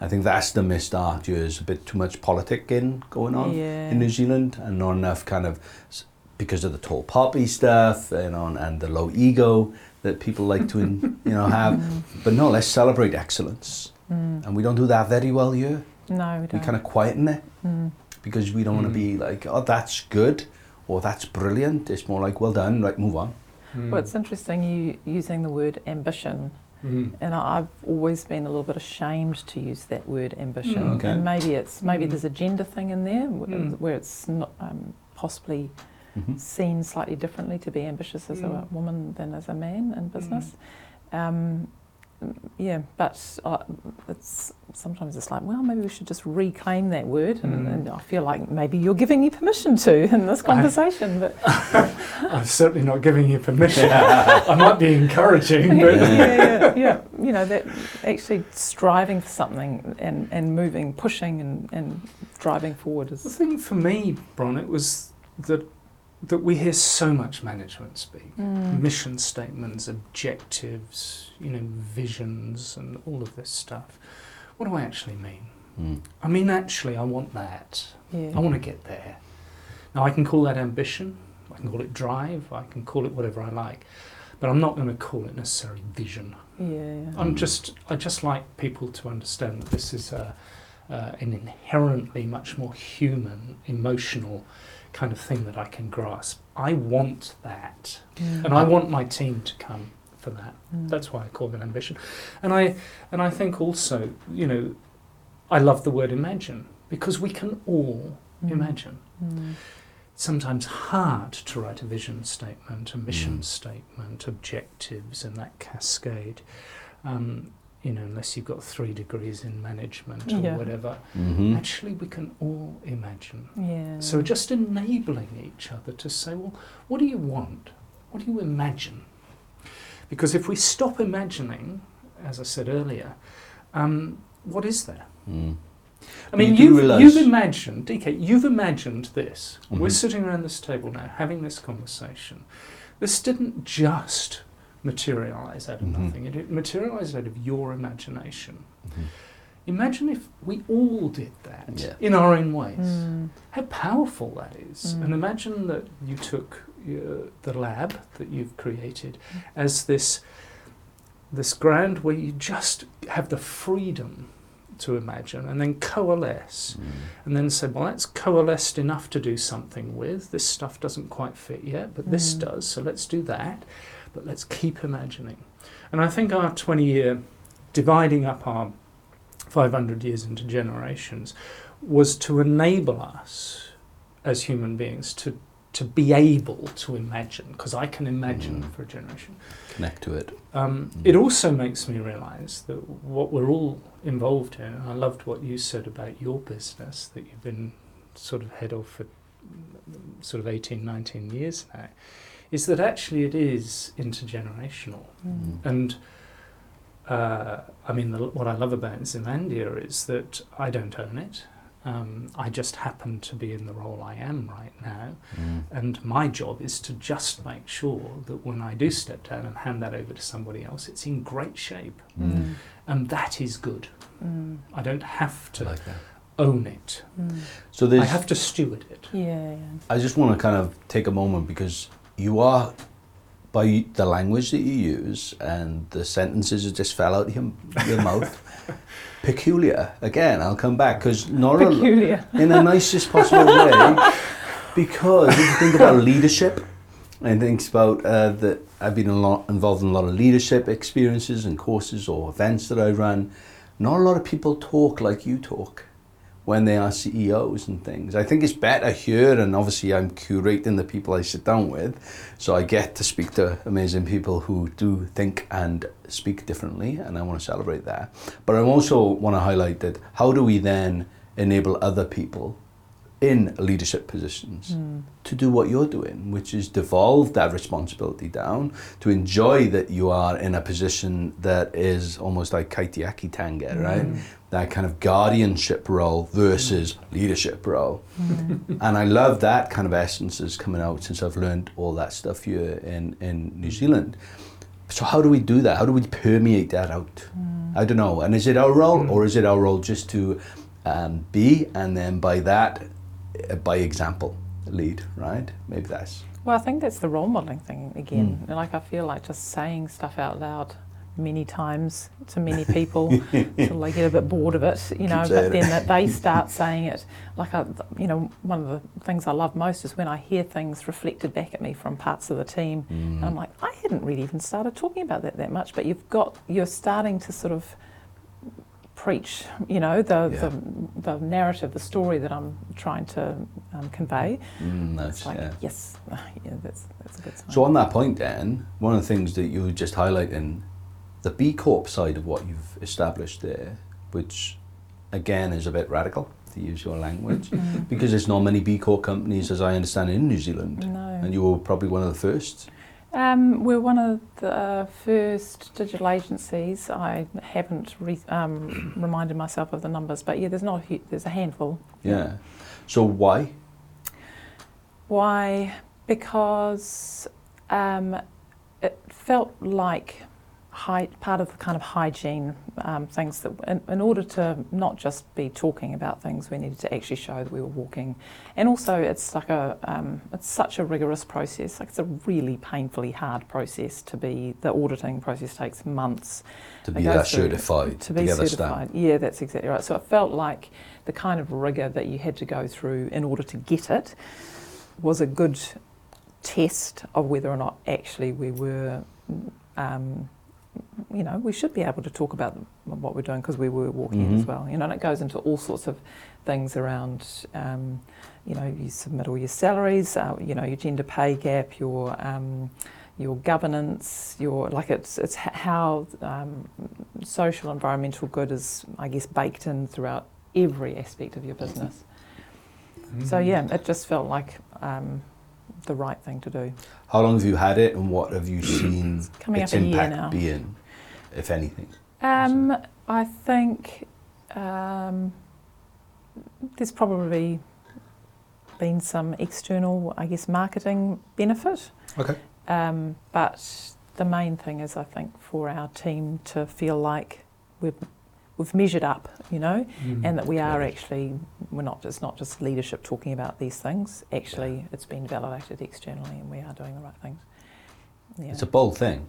I think that's the missed art here is a bit too much politicking going on Yeah. in New Zealand and not enough kind of because of the tall poppy stuff you know, and, and the low ego that people like to <laughs> you know have. But no, let's celebrate excellence. Mm. And we don't do that very well here. no, we We don't. We kind of quieten it Mm. Because we don't want to be like, oh, that's good or that's brilliant. It's more like, well done, right, move on. Mm. Well, it's interesting you using the word ambition, Mm. and I- I've always been a little bit ashamed to use that word ambition. Mm, okay. And maybe it's maybe Mm. there's a gender thing in there Mm. where it's not um, possibly Mhm. seen slightly differently to be ambitious as a Mm. woman than as a man in business. Um, yeah, but uh, it's sometimes it's like, well, maybe we should just reclaim that word, and, Mm. and I feel like maybe you're giving me permission to in this <laughs> I- conversation. But <laughs> I'm certainly not giving you permission. I might be encouraging, yeah, but yeah, <laughs> yeah, you know that actually striving for something and, and moving, pushing, and, and driving forward is the thing for me, Bron, it was that that we hear so much management speak. Mm. mission statements, objectives, you know, visions, and all of this stuff. What do I actually mean? Mm. I mean, actually, I want that. yeah. I want to get there. Now, I can call that ambition, I can call it drive, I can call it whatever I like, but I'm not going to call it necessarily vision. yeah, yeah. I'm Mm. just, I just like people to understand that this is a, uh, an inherently much more human, emotional kind of thing that I can grasp. I want that. Mm. and I want my team to come for that. Mm. That's why I call it an ambition. And I and I think also, you know, I love the word imagine because we can all Mm. imagine. Mm. It's sometimes hard to write a vision statement, a mission Mm. statement, objectives, and that cascade. Um, you know, unless you've got three degrees in management or Yeah. whatever. hmm Actually, we can all imagine. Yeah. So just enabling each other to say, well, what do you want? What do you imagine? Because if we stop imagining, as I said earlier, um, what is there? Mm. I mean, you you've, realise- you've imagined, DK, you've imagined this. We're Mhm. sitting around this table now having this conversation. This didn't just materialise out of Mhm. nothing, it, it materialised out of your imagination. Mhm. Imagine if we all did that Yeah. in our own ways. Mm. How powerful that is. Mm. And imagine that you took uh, the lab that you've created as this, this ground where you just have the freedom to imagine and then coalesce Mm. and then say, well, that's coalesced enough to do something with. This stuff doesn't quite fit yet, but this Mm. does, so let's do that. But let's keep imagining. And I think our 20 year dividing up our 500 years into generations was to enable us as human beings to, to be able to imagine, because I can imagine Mm. for a generation. Connect to it. Um, Mm. it also makes me realise that what we're all involved in, and I loved what you said about your business that you've been sort of head of for sort of 18, 19 years now, is that actually it is intergenerational. Mm. And uh, I mean, the, what I love about Zealandia is that I don't own it. Um, I just happen to be in the role I am right now. Mm. And my job is to just make sure that when I do step down and hand that over to somebody else, it's in great shape. Mm. And that is good. Mm. I don't have to like own it, Mm. So there's. I have to steward it. Yeah, yeah. I just want to kind of take a moment because you are, by the language that you use and the sentences that just fell out of your, your mouth, <laughs> peculiar. Again, I'll come back because Peculiar. <laughs> in the nicest possible way. Because if you think about leadership, and think about uh, that I've been lot involved in a lot of leadership experiences and courses or events that I run. Not a lot of people talk like you talk when they are CEOs and things. I think it's better here, and obviously I'm curating the people I sit down with, so I get to speak to amazing people who do think and speak differently, and I want to celebrate that. But I also want to highlight that how do we then enable other people in leadership positions Mm. to do what you're doing, which is devolve that responsibility down, to enjoy that you are in a position that is almost like kaitiakitanga, right? Mm. That kind of guardianship role versus leadership role. Mm. And I love that kind of essence is coming out since I've learned all that stuff here in, in New Zealand. So how do we do that? How do we permeate that out? Mm. I don't know. And is it our role Mm. or is it our role just to um, be and then by that, by example, lead, right? Maybe that's. Well, I think that's the role modelling thing again. Mm. Like I feel like just saying stuff out loud many times to many <laughs> people till they get a bit bored of it, you know. But then that they <laughs> start saying it. Like I, you know, one of the things I love most is when I hear things reflected back at me from parts of the team, and I'm like, I hadn't really even started talking about that that much. But you've got, you're starting to sort of preach, you know, the Yeah. the, the narrative, the story that I'm trying to um, convey. Mm, that's, It's like, yeah. yes, <laughs> yeah, that's that's a good sign. So on that point, then one of the things that you were just highlighting, the B Corp side of what you've established there, which again is a bit radical to use your language, <laughs> Mm. because there's not many B Corp companies, as I understand, in New Zealand, No. and you were probably one of the first. Um, we're one of the first digital agencies. I haven't re- um, <clears throat> reminded myself of the numbers, but yeah, there's not a there's a handful. Yeah. So why? Why? Because um, it felt like hy- part of the kind of hygiene um, things that, in, in order to not just be talking about things, we needed to actually show that we were walking. And also, it's like a, um, it's such a rigorous process. Like it's a really painfully hard process to be. The auditing process takes months To be that through- certified, to be certified. Yeah, that's exactly right. So it felt like the kind of rigor that you had to go through in order to get it was a good test of whether or not actually we were, um, you know, we should be able to talk about what we're doing because we were walking as Mhm. well. You know, and it goes into all sorts of things around, um, you know, you submit all your salaries, uh, you know, your gender pay gap, your um, your governance, your like it's it's how um, social environmental good is I guess baked in throughout every aspect of your business. So yeah, it just felt like um, the right thing to do. How long have you had it, and what have you <clears throat> seen Coming its up a year impact now. being, if anything? Um, I think um, there's probably been some external, I guess, marketing benefit. Okay. Um, but the main thing is, I think, for our team to feel like we've we've measured up, you know, Mm. and that we are actually we're not just not just leadership talking about these things. Actually, it's been validated externally, and we are doing the right things. Yeah. It's a bold thing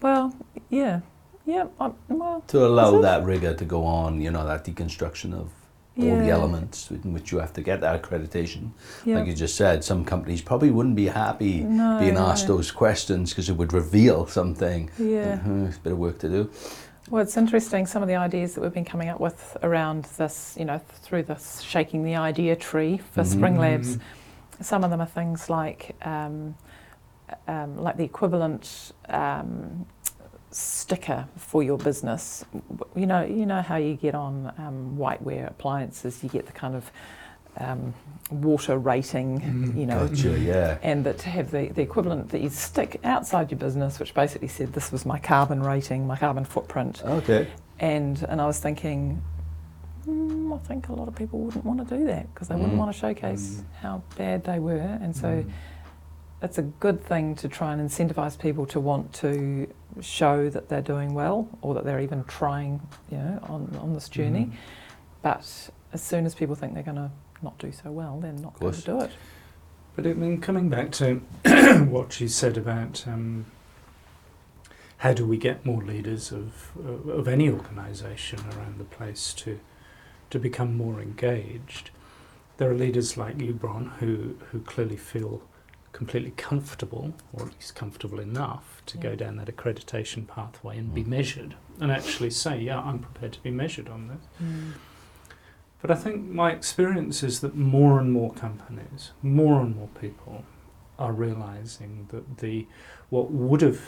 well, yeah, yeah. I, well, to allow that rigor to go on. You know that deconstruction of all the elements in which you have to get that accreditation. yeah. Like you just said, some companies probably wouldn't be happy no, being asked no. those questions because it would reveal something. Yeah. Uh, it's a bit of work to do. Well, it's interesting some of the ideas that we've been coming up with around this, you know, through this shaking the idea tree for Mhm. Spring Mm. Labs. Some of them are things like, um, um, like the equivalent um, sticker for your business. You know, you know how you get on um, whiteware appliances, you get the kind of um, water rating, Mm. you know, Gotcha, yeah. and that to have the, the equivalent that you stick outside your business, which basically said this was my carbon rating, my carbon footprint. Okay. And and I was thinking, mm, I think a lot of people wouldn't want to do that because they wouldn't Mm. want to showcase how bad they were. And so Mm. it's a good thing to try and incentivize people to want to show that they're doing well or that they're even trying, you know, on, on this journey. Mm. But as soon as people think they're going to not do so well, they're not going to do it. But I mean, coming back to <clears throat> what you said about um, how do we get more leaders of uh, of any organisation around the place to to become more engaged, there are leaders like you, Bron, who who clearly feel completely comfortable, or at least comfortable enough, to go down that accreditation pathway and be Mm. measured, and actually say, yeah, I'm prepared to be measured on this. But I think my experience is that more and more companies, more and more people are realizing that the what would have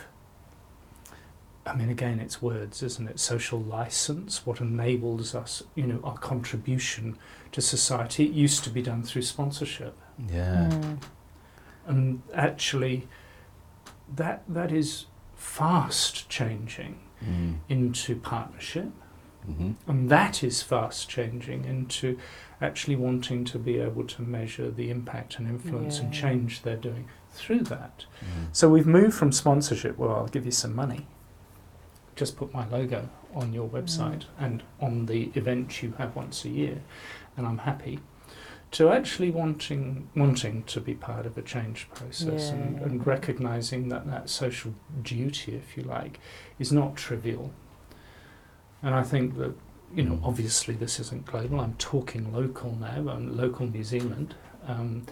I mean again it's words, isn't it? Social license, what enables us, you know, our contribution to society. It used to be done through sponsorship. Yeah. Mm. And actually that that is fast changing Mm. into partnership. Hmm And that is fast changing into actually wanting to be able to measure the impact and influence and change they're doing through that. Mm. So we've moved from sponsorship, well, I'll give you some money, just put my logo on your website and on the event you have once a year, and I'm happy. To actually wanting wanting to be part of a change process and, and recognizing that that social duty, if you like, is not trivial. And I think that you know, obviously this isn't global. I'm talking local now. I'm local New Zealand. Um,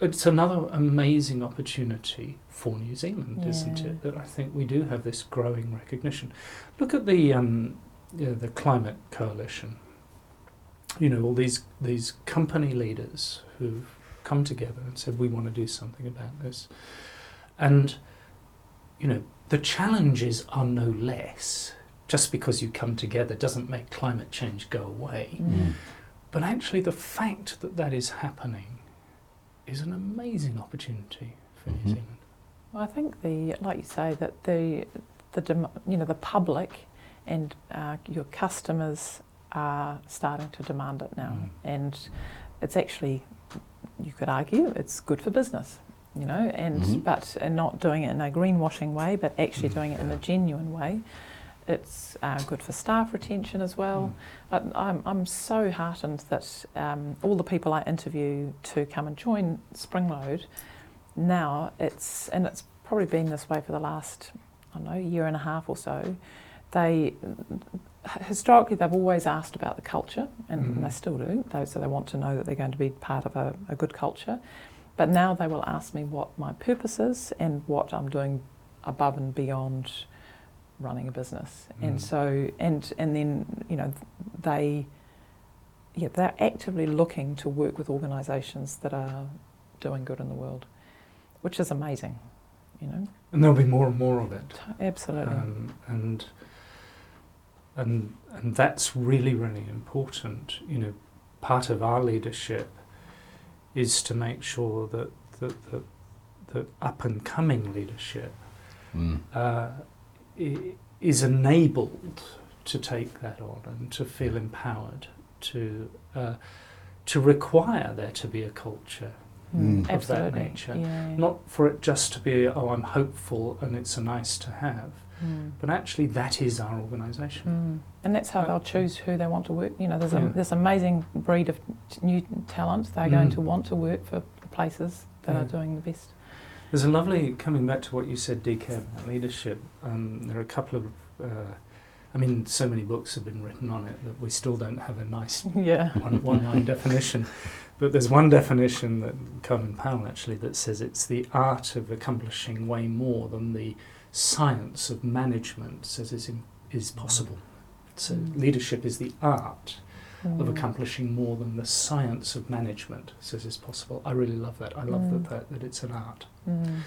it's another amazing opportunity for New Zealand, isn't it? That I think we do have this growing recognition. Look at the um, you know, the climate coalition. You know, all these these company leaders who've come together and said we want to do something about this, and you know the challenges are no less. Just because you come together doesn't make climate change go away. Mm. But actually, the fact that that is happening is an amazing opportunity for Mhm. New Zealand. Well, I think the, like you say, that the, the dem- you know, the public and uh, your customers are starting to demand it now, Mm. and it's actually, you could argue, it's good for business, you know, and Mhm. but and not doing it in a greenwashing way, but actually Mm. doing it in a genuine way. It's uh, good for staff retention as well. I, I'm, I'm so heartened that um, all the people I interview to come and join Springload now it's and it's probably been this way for the last I don't know year and a half or so. They historically they've always asked about the culture and Mhm. they still do. So they want to know that they're going to be part of a, a good culture. But now they will ask me what my purpose is and what I'm doing above and beyond running a business. Mm. And so and and then you know they yeah they're actively looking to work with organisations that are doing good in the world, which is amazing. You know, And there'll be more and more of it. Absolutely. Um, and and and that's really really important. You know, part of our leadership is to make sure that that that, that up and coming leadership Mm. uh, i- is enabled to take that on and to feel empowered to uh, to require there to be a culture, Mm. of that nature. Yeah. not for it just to be oh I'm hopeful and it's a nice to have, Mm. but actually that is our organisation. Mm. And that's how they'll choose who they want to work. You know, there's Yeah. a this amazing breed of t- new talent. They're going Mm. to want to work for the places that are doing the best. There's a lovely coming back to what you said, DK, about leadership. Um, there are a couple of, uh, I mean, so many books have been written on it that we still don't have a nice <laughs> yeah. one, one line definition. But there's one definition that Colin Powell actually that says it's the art of accomplishing way more than the science of management says is, in, is possible. So Mm. leadership is the art of Mm. accomplishing more than the science of management says is possible. I really love that. I love Mm. that, that that it's an art. Mm.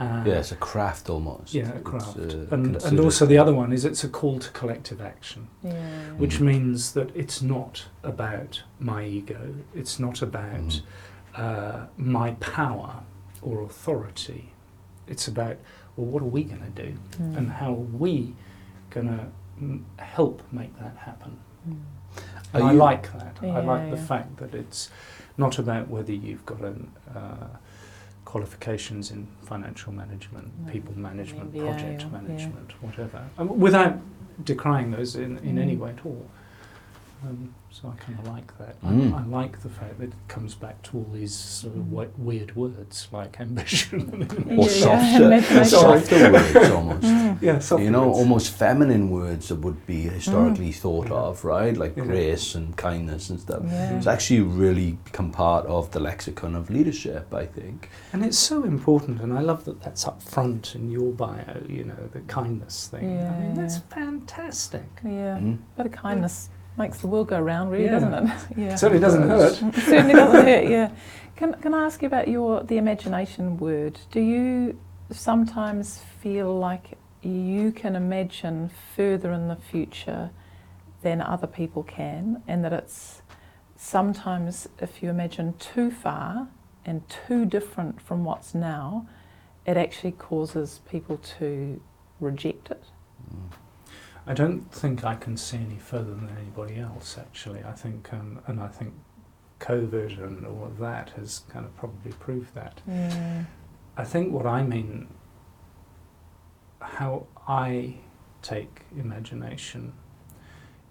Uh, Yeah, it's a craft almost. yeah, a craft. uh, and and also the other one is it's a call to collective action, Yeah. which Mm. means that it's not about my ego. It's not about Mm. uh, my power or authority. It's about well, what are we going to do, Mm. and how are we going to mm, help make that happen. Mm. And Are I you- like that. I Yeah, like the yeah. fact that it's not about whether you've got an, uh, qualifications in financial management, No, people management, MBA project or- yeah. management, whatever, um, without decrying those in, in any Mm. way at all. Um, so I kind of like that. Mm. I, I like the fact that it comes back to all these sort of Mm. we- weird words like ambition. <laughs> <laughs> Or Yeah, softer, <laughs> imagination. softer words almost. Mm. yeah, soft you know, words. almost feminine words that would be historically thought Yeah. of, right? Like Yeah. grace and kindness and stuff. Yeah. It's actually really become part of the lexicon of leadership, I think. And it's so important, and I love that that's up front in your bio, you know, the kindness thing. I Yeah, mean, that's fantastic. Yeah. Mm. bit of kindness makes the world go round, really, Yeah. doesn't it? <laughs> yeah. Certainly doesn't hurt. Certainly doesn't hurt. <laughs> Yeah. Can Can I ask you about your the imagination word? Do you sometimes feel like you can imagine further in the future than other people can, and that it's sometimes if you imagine too far and too different from what's now, it actually causes people to reject it. Mm. I don't think I can see any further than anybody else. Actually, I think, um, and I think COVID and all of that has kind of probably proved that. Yeah. I think what I mean, how I take imagination,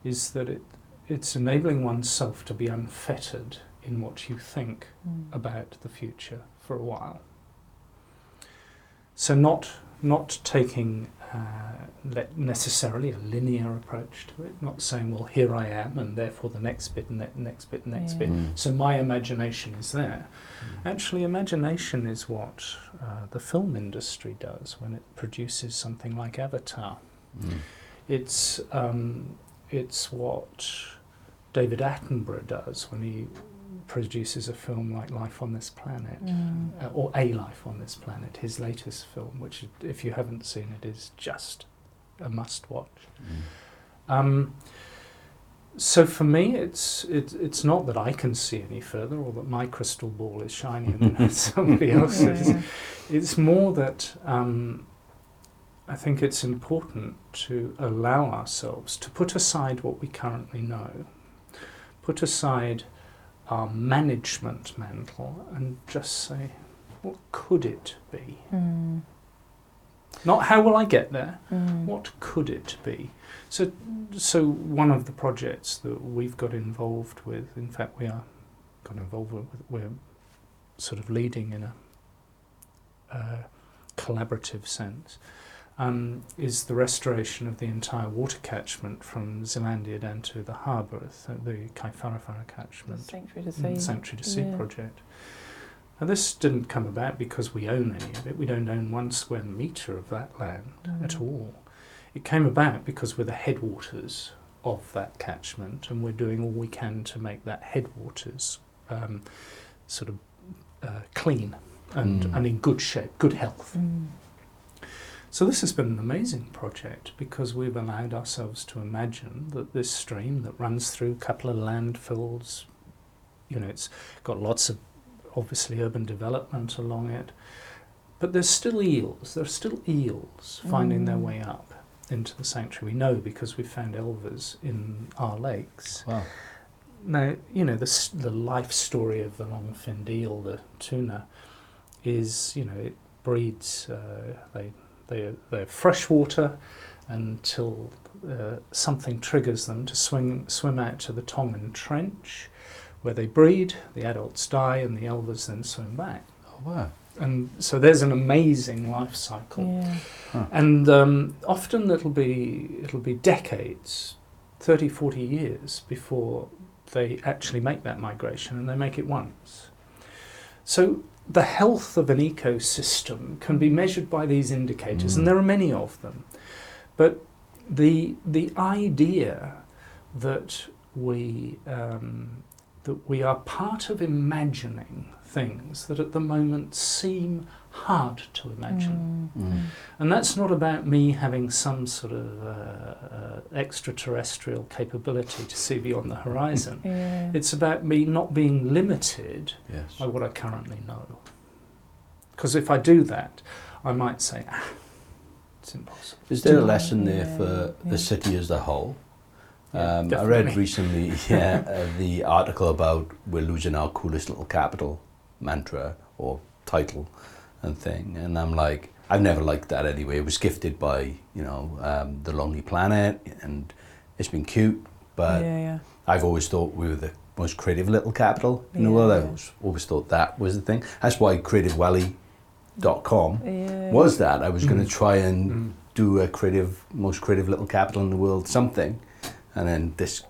is that it it's enabling oneself to be unfettered in what you think Mm. about the future for a while. So not not taking uh, necessarily a linear approach to it, not saying, well, here I am, and therefore the next bit, and the next bit, and next Yeah. bit. Mm. So my imagination is there. Actually, imagination is what uh, the film industry does when it produces something like Avatar. Mm. It's um, it's what David Attenborough does when he produces a film like Life on This Planet, Mm. uh, or A Life on This Planet, his latest film, which, if you haven't seen it, is just a must watch. Mm. Um, so for me, it's it, it's not that I can see any further, or that my crystal ball is shinier <laughs> than somebody else's. Yeah. It's more that um, I think it's important to allow ourselves to put aside what we currently know, put aside our management mantle, and just say, what could it be? Mm. Not how will I get there, Mm. what could it be? So, so one of the projects that we've got involved with, in fact, we are got involved with, we're sort of leading in a uh, collaborative sense, um, is the restoration of the entire water catchment from Zealandia down to the harbour, th- the Kaiwharawhara catchment. Sanctuary to see. Sanctuary to Sea Yeah. project. And this didn't come about because we own any of it. We don't own one square metre of that land at Mm. all. It came about because we're the headwaters of that catchment and we're doing all we can to make that headwaters um, sort of uh, clean and, Mm. and in good shape, good health. Mm. So this has been an amazing project because we've allowed ourselves to imagine that this stream that runs through a couple of landfills, you know, it's got lots of obviously urban development along it, but there's still eels. There are still eels finding their Mm. way up into the sanctuary. We know because we found elvers in our lakes. Wow. Now, you know, the, the life story of the long-finned eel, the tuna, is, you know, it breeds, uh, they, they, they're freshwater until uh, something triggers them to swing, swim out to the Tongan Trench, where they breed, the adults die, and the elvers then swim back. Oh, wow. And so there's an amazing life cycle. Yeah. And um, often it'll be it'll be decades, 30, 40 years before they actually make that migration, and they make it once. So the health of an ecosystem can be measured by these indicators, Mm. and there are many of them. But the the idea that we um, that we are part of imagining things that at the moment seem hard to imagine. Mm. Mm. And that's not about me having some sort of uh, uh, extraterrestrial capability to see beyond the horizon. <laughs> Yeah. It's about me not being limited Yes. by what I currently know. Because if I do that, I might say, ah, it's impossible. Is there a Yeah, lesson there yeah, for yeah. the city as a whole? Um, I read <laughs> recently yeah, uh, the article about we're losing our coolest little capital mantra or title and thing, and I'm like, I've never liked that anyway. It was gifted by you know um, the Lonely Planet, and it's been cute, but yeah, yeah. I've always thought we were the most creative little capital in the Yeah, world. I yeah. always, always thought that was the thing. That's why creativewelly.com Yeah. was that. I was going Mm. to try and Mm. do a creative, most creative little capital in the world, something, and then this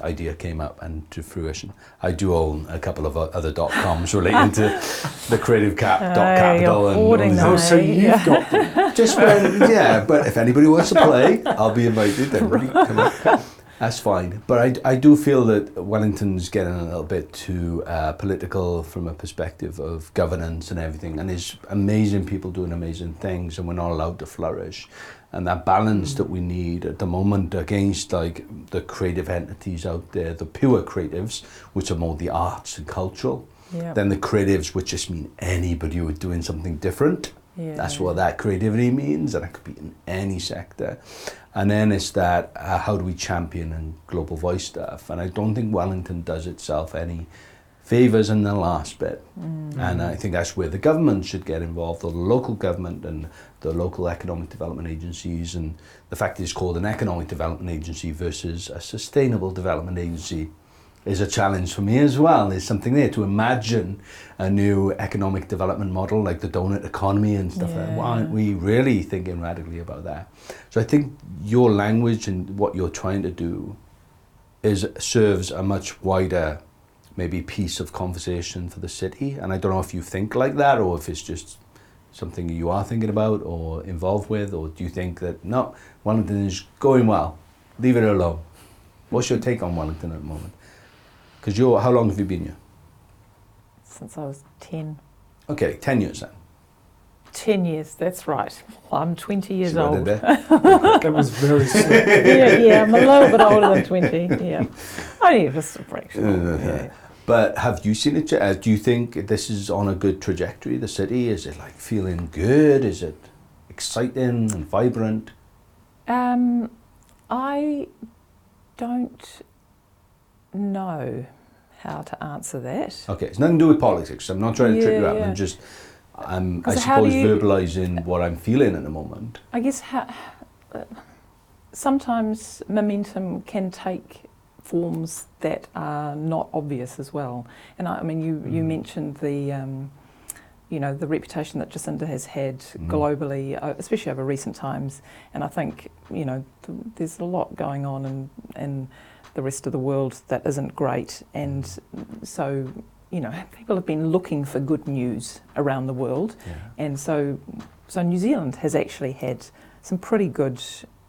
idea came up and to fruition. I do own a couple of other dot coms relating to <laughs> the creative cap dot capital you're and all hoarding these them, Oh, so you've Yeah. got them. <laughs> just when, yeah. But if anybody wants to play, I'll be invited. Everybody, come on. That's fine. But I, I do feel that Wellington's getting a little bit too uh, political from a perspective of governance and everything. And there's amazing people doing amazing things, and we're not allowed to flourish. And that balance that we need at the moment against like the creative entities out there, the pure creatives, which are more the arts and cultural, yeah. then the creatives, which just mean anybody who is doing something different. yeah. That's what that creativity means, and it could be in any sector. And then it's that uh, how do we champion and global voice stuff? And I don't think Wellington does itself any favours in the last bit. Mm. And I think that's where the government should get involved, or the local government and the local economic development agencies. And the fact that it's called an economic development agency versus a sustainable development agency is a challenge for me as well. There's something there to imagine a new economic development model like the donut economy and stuff like that. Why aren't we really thinking radically about that? So I think your language and what you're trying to do is serves a much wider maybe piece of conversation for the city. And I don't know if you think like that or if it's just something you are thinking about or involved with, or do you think that no, Wellington is going well, leave it alone? What's your take on Wellington at the moment? Because you're, how long have you been here? Since I was 10. Okay, 10 years then. 10 years, that's right. I'm 20 years See old. did there? <laughs> That was very <laughs> sweet. yeah, yeah, I'm a little bit older than 20. Yeah. <laughs> Only just a fraction. Uh, yeah. But have you seen it? Uh, do you think this is on a good trajectory, the city? Is it like feeling good? Is it exciting and vibrant? Um, I don't know how to answer that. Okay, it's nothing to do with politics. I'm not trying to trick you Yeah, out. yeah. I'm just, I'm, I 'Cause how do suppose, you- verbalizing what I'm feeling at the moment. I guess how, uh, sometimes momentum can take forms that are not obvious as well. And I, I mean, you, you Mm. mentioned the, um, you know, the reputation that Jacinda has had Mm. globally, uh, especially over recent times. And I think, you know, th- there's a lot going on in, in the rest of the world that isn't great. And so, you know, people have been looking for good news around the world. Yeah. And so, so New Zealand has actually had some pretty good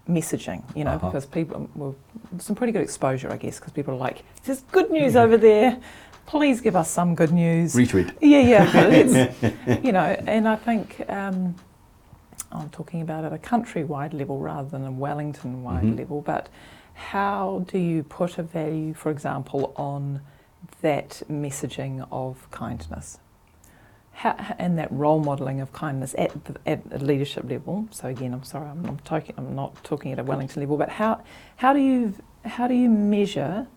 messaging, you know, Uh-huh. because people, well, some pretty good exposure, I guess, because people are like, there's good news over there. Please give us some good news. Retweet. Yeah, yeah. <laughs> You know, and I think, um, I'm talking about at a countrywide level rather than a Wellington wide Mhm. level, but how do you put a value, for example, on that messaging of kindness? How, and that role modelling of kindness at, the, at a leadership level. So again, I'm sorry, I'm not talking. I'm not talking at a Wellington level, but how how do you how do you measure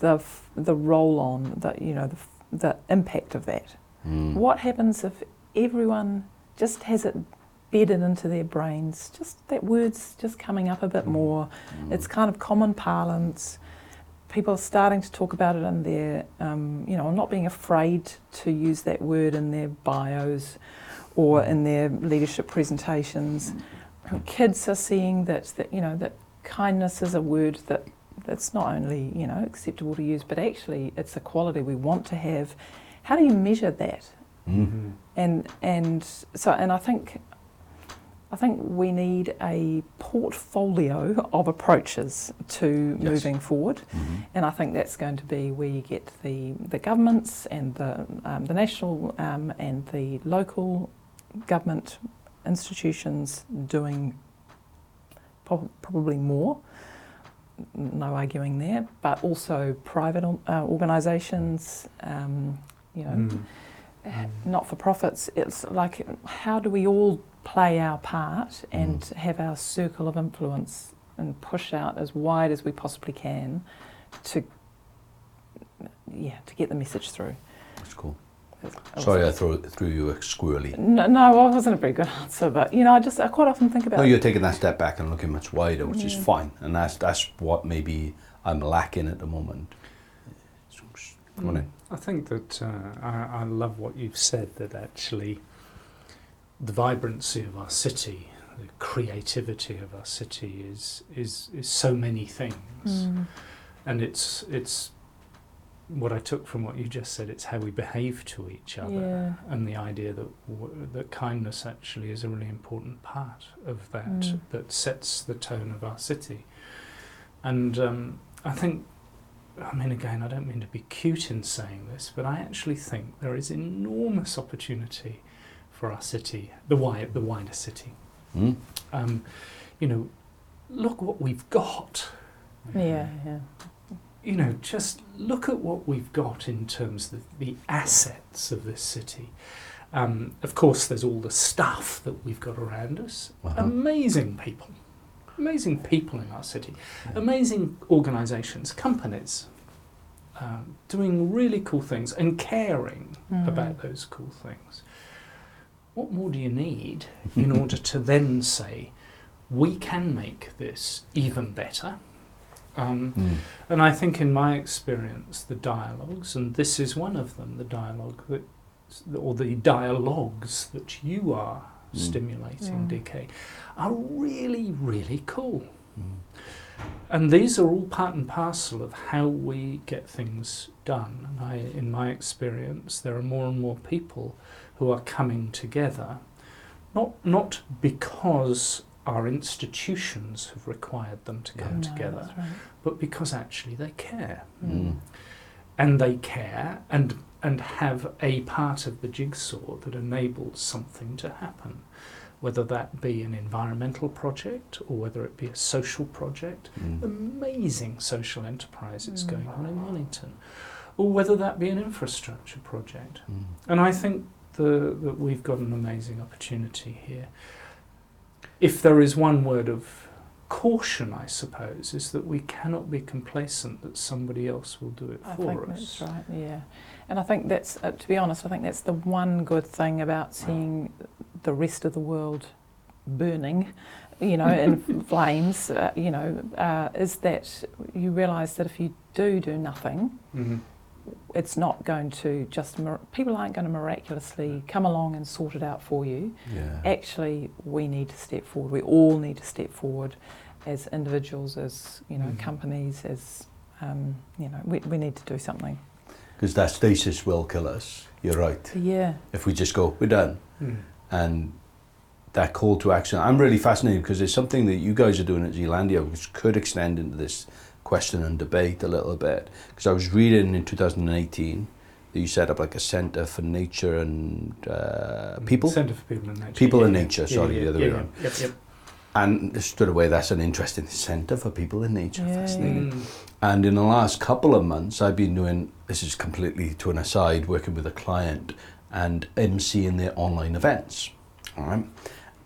the f- the roll on the you know the, f- the impact of that? Mm. What happens if everyone just has it bedded into their brains? Just that word's just coming up a bit more. Mm. It's kind of common parlance. People are starting to talk about it in their, um, you know, not being afraid to use that word in their bios or in their leadership presentations. Kids are seeing that, that you know, that kindness is a word that that's not only, you know, acceptable to use, but actually it's a quality we want to have. How do you measure that? Mm. and and so and I think I think we need a portfolio of approaches to Yes. moving forward, Mhm. and I think that's going to be where you get the the governments and the um, the national um, and the local government institutions doing prob- probably more. No arguing there, but also private uh, organisations, um, you know, Mm. not for profits. It's like how do we all play our part and have our circle of influence and push out as wide as we possibly can to yeah to get the message through. That's cool. It was- Sorry, I threw, threw you a squirrely. No, no, it wasn't a very good answer, but you know, I just I quite often think about No, you're taking that step back and looking much wider, which is fine, and that's that's what maybe I'm lacking at the moment. So, Come on in. I think that uh, I, I love what you've said that actually the vibrancy of our city, the creativity of our city is is is so many things, Mm, and it's it's what I took from what you just said. It's how we behave to each other, yeah. and the idea that w- that kindness actually is a really important part of that Mm. that sets the tone of our city. And um, I think, I mean, again, I don't mean to be cute in saying this, but I actually think there is enormous opportunity for our city, the wi- the wider city. Mm? Um, you know, look what we've got. Yeah, yeah. you know, just look at what we've got in terms of the assets of this city. Um, of course, there's all the stuff that we've got around us. Uh-huh. Amazing people, amazing people in our city, amazing organisations, companies, um, doing really cool things and caring Mm. about those cool things. What more do you need in <laughs> order to then say, we can make this even better? Um, Mm. and I think, in my experience, the dialogues, and this is one of them, the dialogue that, or the dialogues that you are Mm. stimulating, Mm. DK, are really, really cool. Mm. And these are all part and parcel of how we get things done. And I, in my experience, there are more and more people who are coming together, not not because our institutions have required them to come No, together, right. but because actually they care Mm. and they care and and have a part of the jigsaw that enables something to happen whether that be an environmental project or whether it be a social project Mm. amazing social enterprise that's Mm. going on in Wellington or whether that be an infrastructure project Mm. and I think the, that we've got an amazing opportunity here. If there is one word of caution, I suppose, is that we cannot be complacent that somebody else will do it I for think us. that's right. Yeah, and I think that's uh, to be honest. I think that's the one good thing about seeing the rest of the world burning, you know, in <laughs> flames. Uh, you know, uh, is that you realise that if you do do nothing, Mhm. it's not going to just people aren't going to miraculously come along and sort it out for you. Yeah. Actually, we need to step forward. We all need to step forward as individuals, as you know, Mhm. companies, as um, you know, we, we need to do something. Because that stasis will kill us. You're right. Yeah. If we just go, we're done. Mm. And that call to action. I'm really fascinated because it's something that you guys are doing at Zealandia, which could extend into this question and debate a little bit. Because I was reading in 2018, that you set up like a centre for nature and uh, people. Centre for People and Nature. People yeah, and yeah, Nature, yeah, sorry, yeah, the other yeah, way yeah. around. Yep, yep. And straight away, that's an interesting centre for people in nature. Yeah, Fascinating. Mm. And in the last couple of months, I've been doing this is completely to an aside, working with a client and emceeing their online events. All right.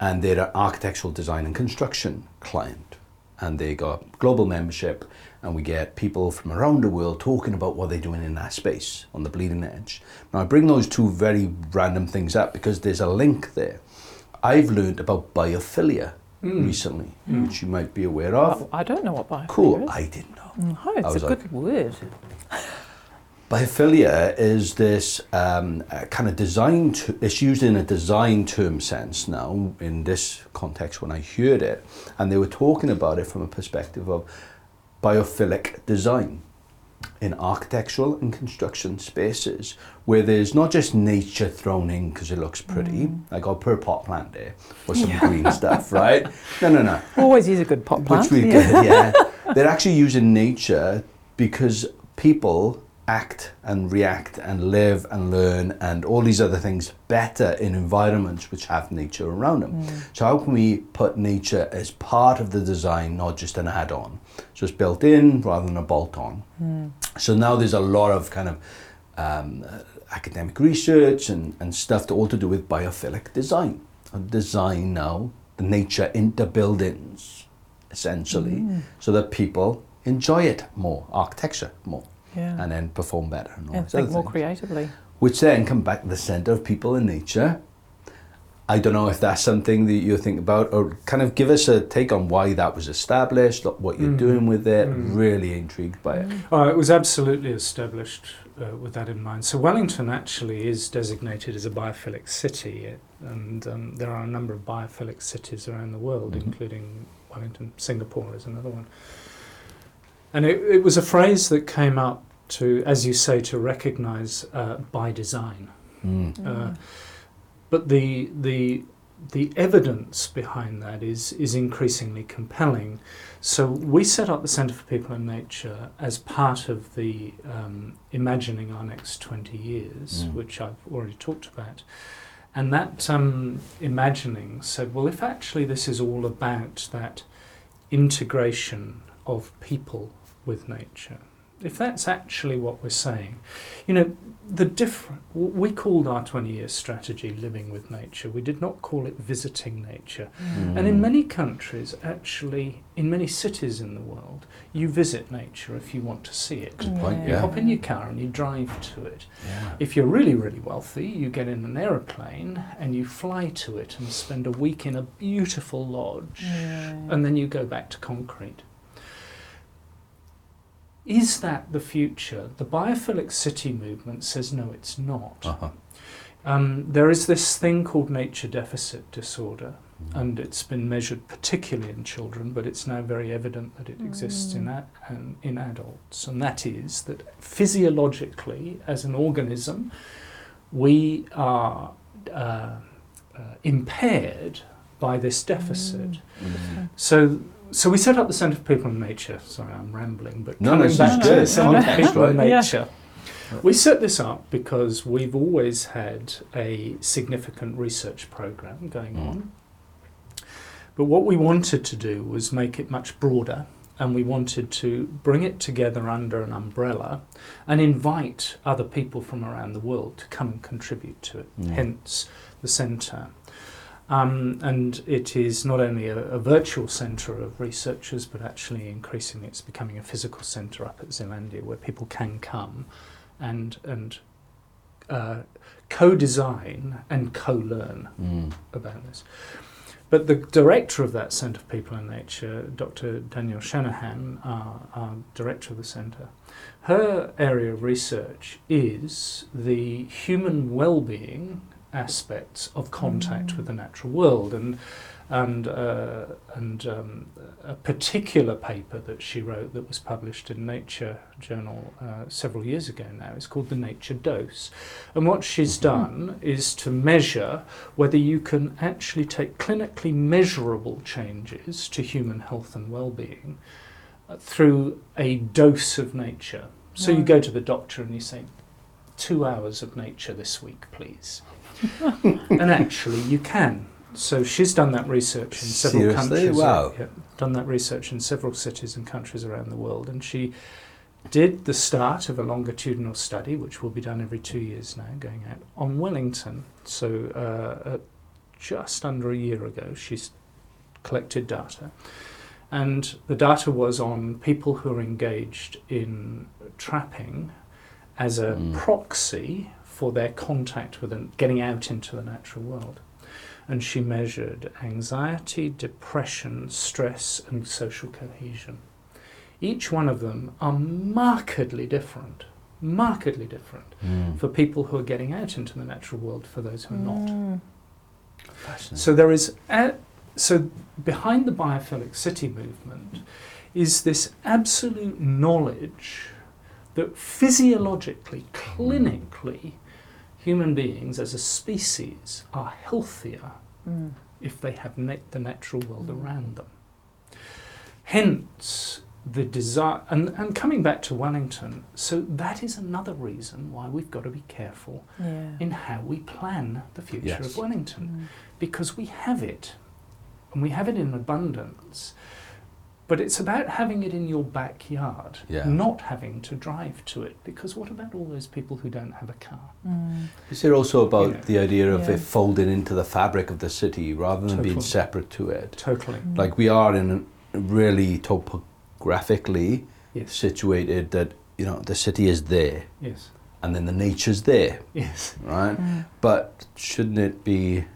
And they're an architectural design and construction client. And they got global membership, and we get people from around the world talking about what they're doing in that space on the bleeding edge. Now, I bring those two very random things up because there's a link there. I've learned about biophilia Mm. recently, which you might be aware of. I don't know what biophilia Cool, is. Cool, I didn't know. No, it's was a like- good word. Biophilia is this um, uh, kind of design, t- it's used in a design term sense now in this context when I heard it. And they were talking about it from a perspective of biophilic design in architectural and construction spaces where there's not just nature thrown in because it looks pretty, like I'll put a pot plant there or some green stuff, <laughs> right? No, no, no. Always use a good pot plant. Which we yeah. get, yeah. <laughs> They're actually using nature because people act and react and live and learn and all these other things better in environments which have nature around them. So how can we put nature as part of the design, not just an add-on? So it's built in rather than a bolt-on. So now there's a lot of kind of um, uh, academic research and, and stuff to all to do with biophilic design. Design now the nature into buildings, essentially, so that people enjoy it more, architecture more, Yeah. and then perform better and all and think more things. creatively. Which then come back to the centre of people and nature. I don't know if that's something that you think about, or kind of give us a take on why that was established, what you're Mm. doing with it. Mm. Really intrigued by it. Oh, it was absolutely established uh, with that in mind. So Wellington actually is designated as a biophilic city, it, and um, there are a number of biophilic cities around the world, Mhm. including Wellington. Singapore is another one. And it, it was a phrase that came up to, as you say, to recognise uh, by design. Mm. Uh, but the the the evidence behind that is is increasingly compelling. So we set up the Centre for People and Nature as part of the um, imagining our next twenty years, Mm. which I've already talked about. And that um, imagining said, well, if actually this is all about that integration of people with nature, if that's actually what we're saying, you know, the different, we called our 20 year strategy living with nature. We did not call it visiting nature. Mm. And in many countries, actually, in many cities in the world, you visit nature if you want to see it. Good point, You yeah. hop in your car and you drive to it. Yeah. If you're really, really wealthy, you get in an aeroplane and you fly to it and spend a week in a beautiful lodge, Yeah. and then you go back to concrete. Is that the future? The biophilic city movement says no, it's not. Uh-huh. Um, there is this thing called nature deficit disorder, Mm. and it's been measured particularly in children, but it's now very evident that it exists in, Mm. a, um, in adults. And that is that physiologically, as an organism, we are uh, uh, impaired by this deficit. Mm. So, so we set up the Centre for People and Nature. Sorry, I'm rambling, but No, coming this is back to the Centre for <laughs> People and right? Yeah. Nature. We set this up because we've always had a significant research program going Mm. on. But what we wanted to do was make it much broader and we wanted to bring it together under an umbrella and invite other people from around the world to come and contribute to it, Mm. hence the centre. Um, and it is not only a, a virtual centre of researchers, but actually increasingly it's becoming a physical centre up at Zealandia where people can come and, and uh, co-design and co-learn Mm. about this. But the director of that Centre for People and Nature, Dr. Danielle Shanahan, our, our director of the centre, her area of research is the human well-being aspects of contact Mm. with the natural world, and and uh, and um, a particular paper that she wrote that was published in Nature journal uh, several years ago now is called the Nature Dose, and what she's done is to measure whether you can actually take clinically measurable changes to human health and well-being uh, through a dose of nature. So you go to the doctor and you say, two hours of nature this week, please. <laughs> and actually, you can. So she's done that research in several Seriously? countries. Wow. Yeah, done that research in several cities and countries around the world, and she did the start of a longitudinal study, which will be done every two years now, going out on Wellington. So uh, uh, just under a year ago, she's collected data, and the data was on people who are engaged in trapping as a Mm. proxy for their contact with and getting out into the natural world. And she measured anxiety, depression, stress, and social cohesion. Each one of them are markedly different, markedly different Mm. for people who are getting out into the natural world, for those who are not. Mm. Fascinating. So there is, a, so behind the biophilic city movement is this absolute knowledge that physiologically, clinically, human beings as a species are healthier Mm. if they have met the natural world around them. Hence, the desire, and, and coming back to Wellington, so that is another reason why we've got to be careful Yeah. in how we plan the future Yes. of Wellington Mm. because we have it and we have it in abundance. But it's about having it in your backyard, Yeah. not having to drive to it. Because what about all those people who don't have a car? Mm. Is there also about You know. the idea of Yeah. it folding into the fabric of the city rather than being separate to it? Totally. Mm. Like we are in a really topographically Yes. situated that you know the city is there Yes. and then the nature's there, Yes. right? Mm. But shouldn't it be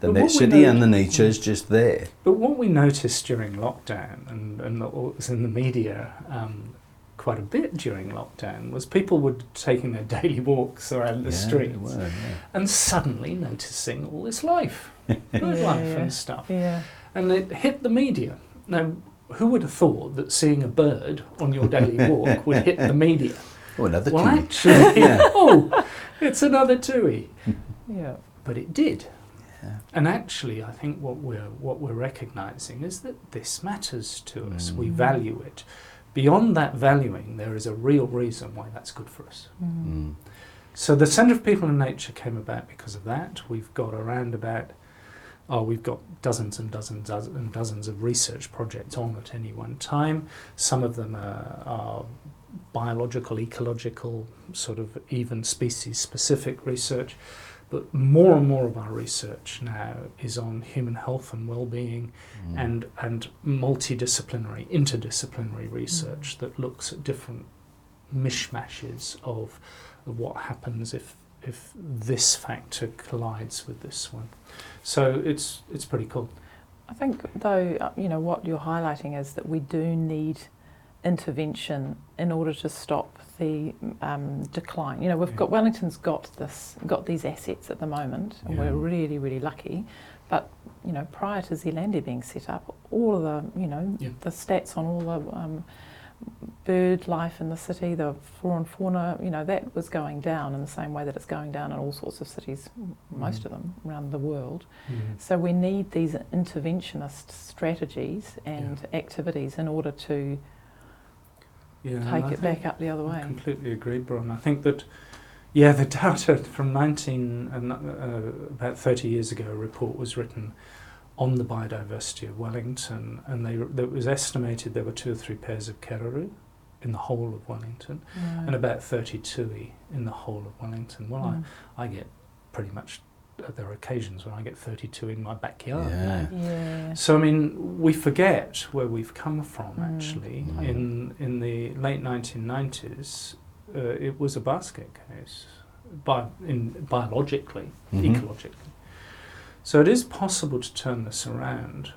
the But na- what we city know- and the nature is just there? But what we noticed during lockdown, and, and it was in the media um, quite a bit during lockdown, was people were taking their <laughs> daily walks around the Yeah, streets well, yeah. and suddenly noticing all this life, <laughs> Yeah, nightlife yeah. and stuff. Yeah. And it hit the media. Now, who would have thought that seeing a bird on your daily <laughs> walk would hit the media? Oh, another well, two. actually, Yeah. oh, it's another tui. Yeah. But it did. Yeah. And actually, I think what we're what we're recognizing is that this matters to us. We Mm. value it. Beyond that valuing, there is a real reason why that's good for us. Mm. Mm. So the Centre of People and Nature came about because of that. We've got around about, oh, we've got dozens and dozens and dozens of research projects on at any one time. Some of them are, are biological, ecological, sort of even species specific research. But more and more of our research now is on human health and well-being Mm. and and multidisciplinary, interdisciplinary research that looks at different mishmashes of, of what happens if if this factor collides with this one. So it's it's pretty cool. I think, though, uh, you know, what you're highlighting is that we do need intervention in order to stop the um, decline. You know, we've Yeah. got Wellington's got this, got these assets at the moment, and Yeah. we're really, really lucky. But you know, prior to Zealandia being set up, all of the, you know, Yeah. the stats on all the um, bird life in the city, the flora and fauna, you know, that was going down in the same way that it's going down in all sorts of cities, most Mhm. of them around the world. So we need these interventionist strategies and activities in order to Yeah, take I it back up the other I way. completely agree, Bron. I think that, yeah, the data <laughs> from 19, and, uh, about 30 years ago, a report was written on the biodiversity of Wellington, and they, it was estimated there were two or three pairs of keruru in the whole of Wellington, and about 30 tui in the whole of Wellington. Well, Mm. I, I get pretty much, uh, there are occasions when I get 32 in my backyard. Yeah. yeah. So I mean, we forget where we've come from. Mm. Actually, Mm. in in the late 1990s, uh, it was a basket case, bi- in biologically, Mhm. ecologically. So it is possible to turn this around,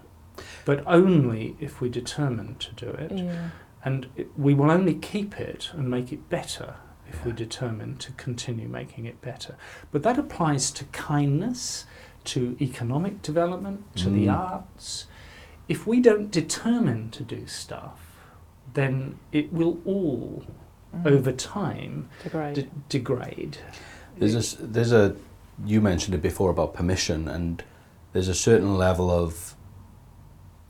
but only if we determine to do it, Yeah. and it, we will only keep it and make it better if we Yeah. determine to continue making it better. But that applies to kindness, to economic development, to the Mm. arts. If we don't determine to do stuff, then it will all, Mm. over time, Degrade. de- degrade. There's a, s- there's a, you mentioned it before about permission, and there's a certain level of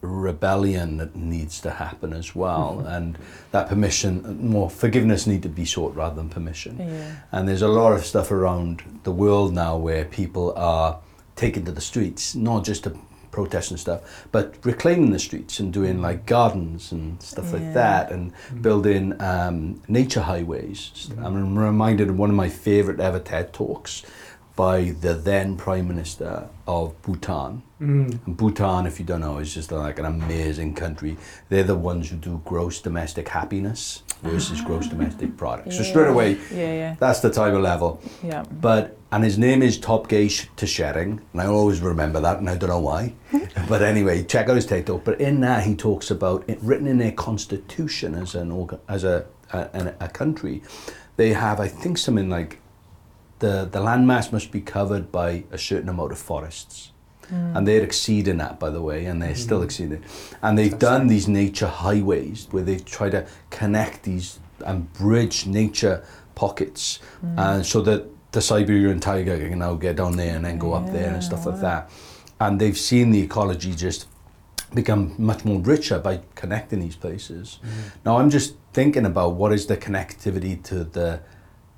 rebellion that needs to happen as well, mm-hmm. and that permission, more forgiveness, need to be sought rather than permission. Yeah. And there's a lot of stuff around the world now where people are taking to the streets, not just to protest and stuff, but reclaiming the streets and doing like mm-hmm. gardens and stuff like that, and mm-hmm. building um, nature highways. I'm reminded of one of my favourite ever TED talks by the then Prime Minister of Bhutan. Mm. And Bhutan, if you don't know, is just like an amazing country. They're the ones who do gross domestic happiness versus gross <laughs> domestic product. So straight away, Yeah, yeah, that's the type of level. yeah. But and his name is Tobgay Tshering, and I always remember that, and I don't know why. <laughs> but anyway, check out his talk. But in that, he talks about it written in their constitution as an as a, a a country, they have I think something like the the landmass must be covered by a certain amount of forests. Hmm. And they're exceeding that, by the way, and they're still hmm. exceeding. And they've done these nature highways where they try to connect these and bridge nature pockets, and so that the Siberian tiger can now get down there and then go up there and stuff like that. And they've seen the ecology just become much more richer by connecting these places. Now I'm just thinking about what is the connectivity to the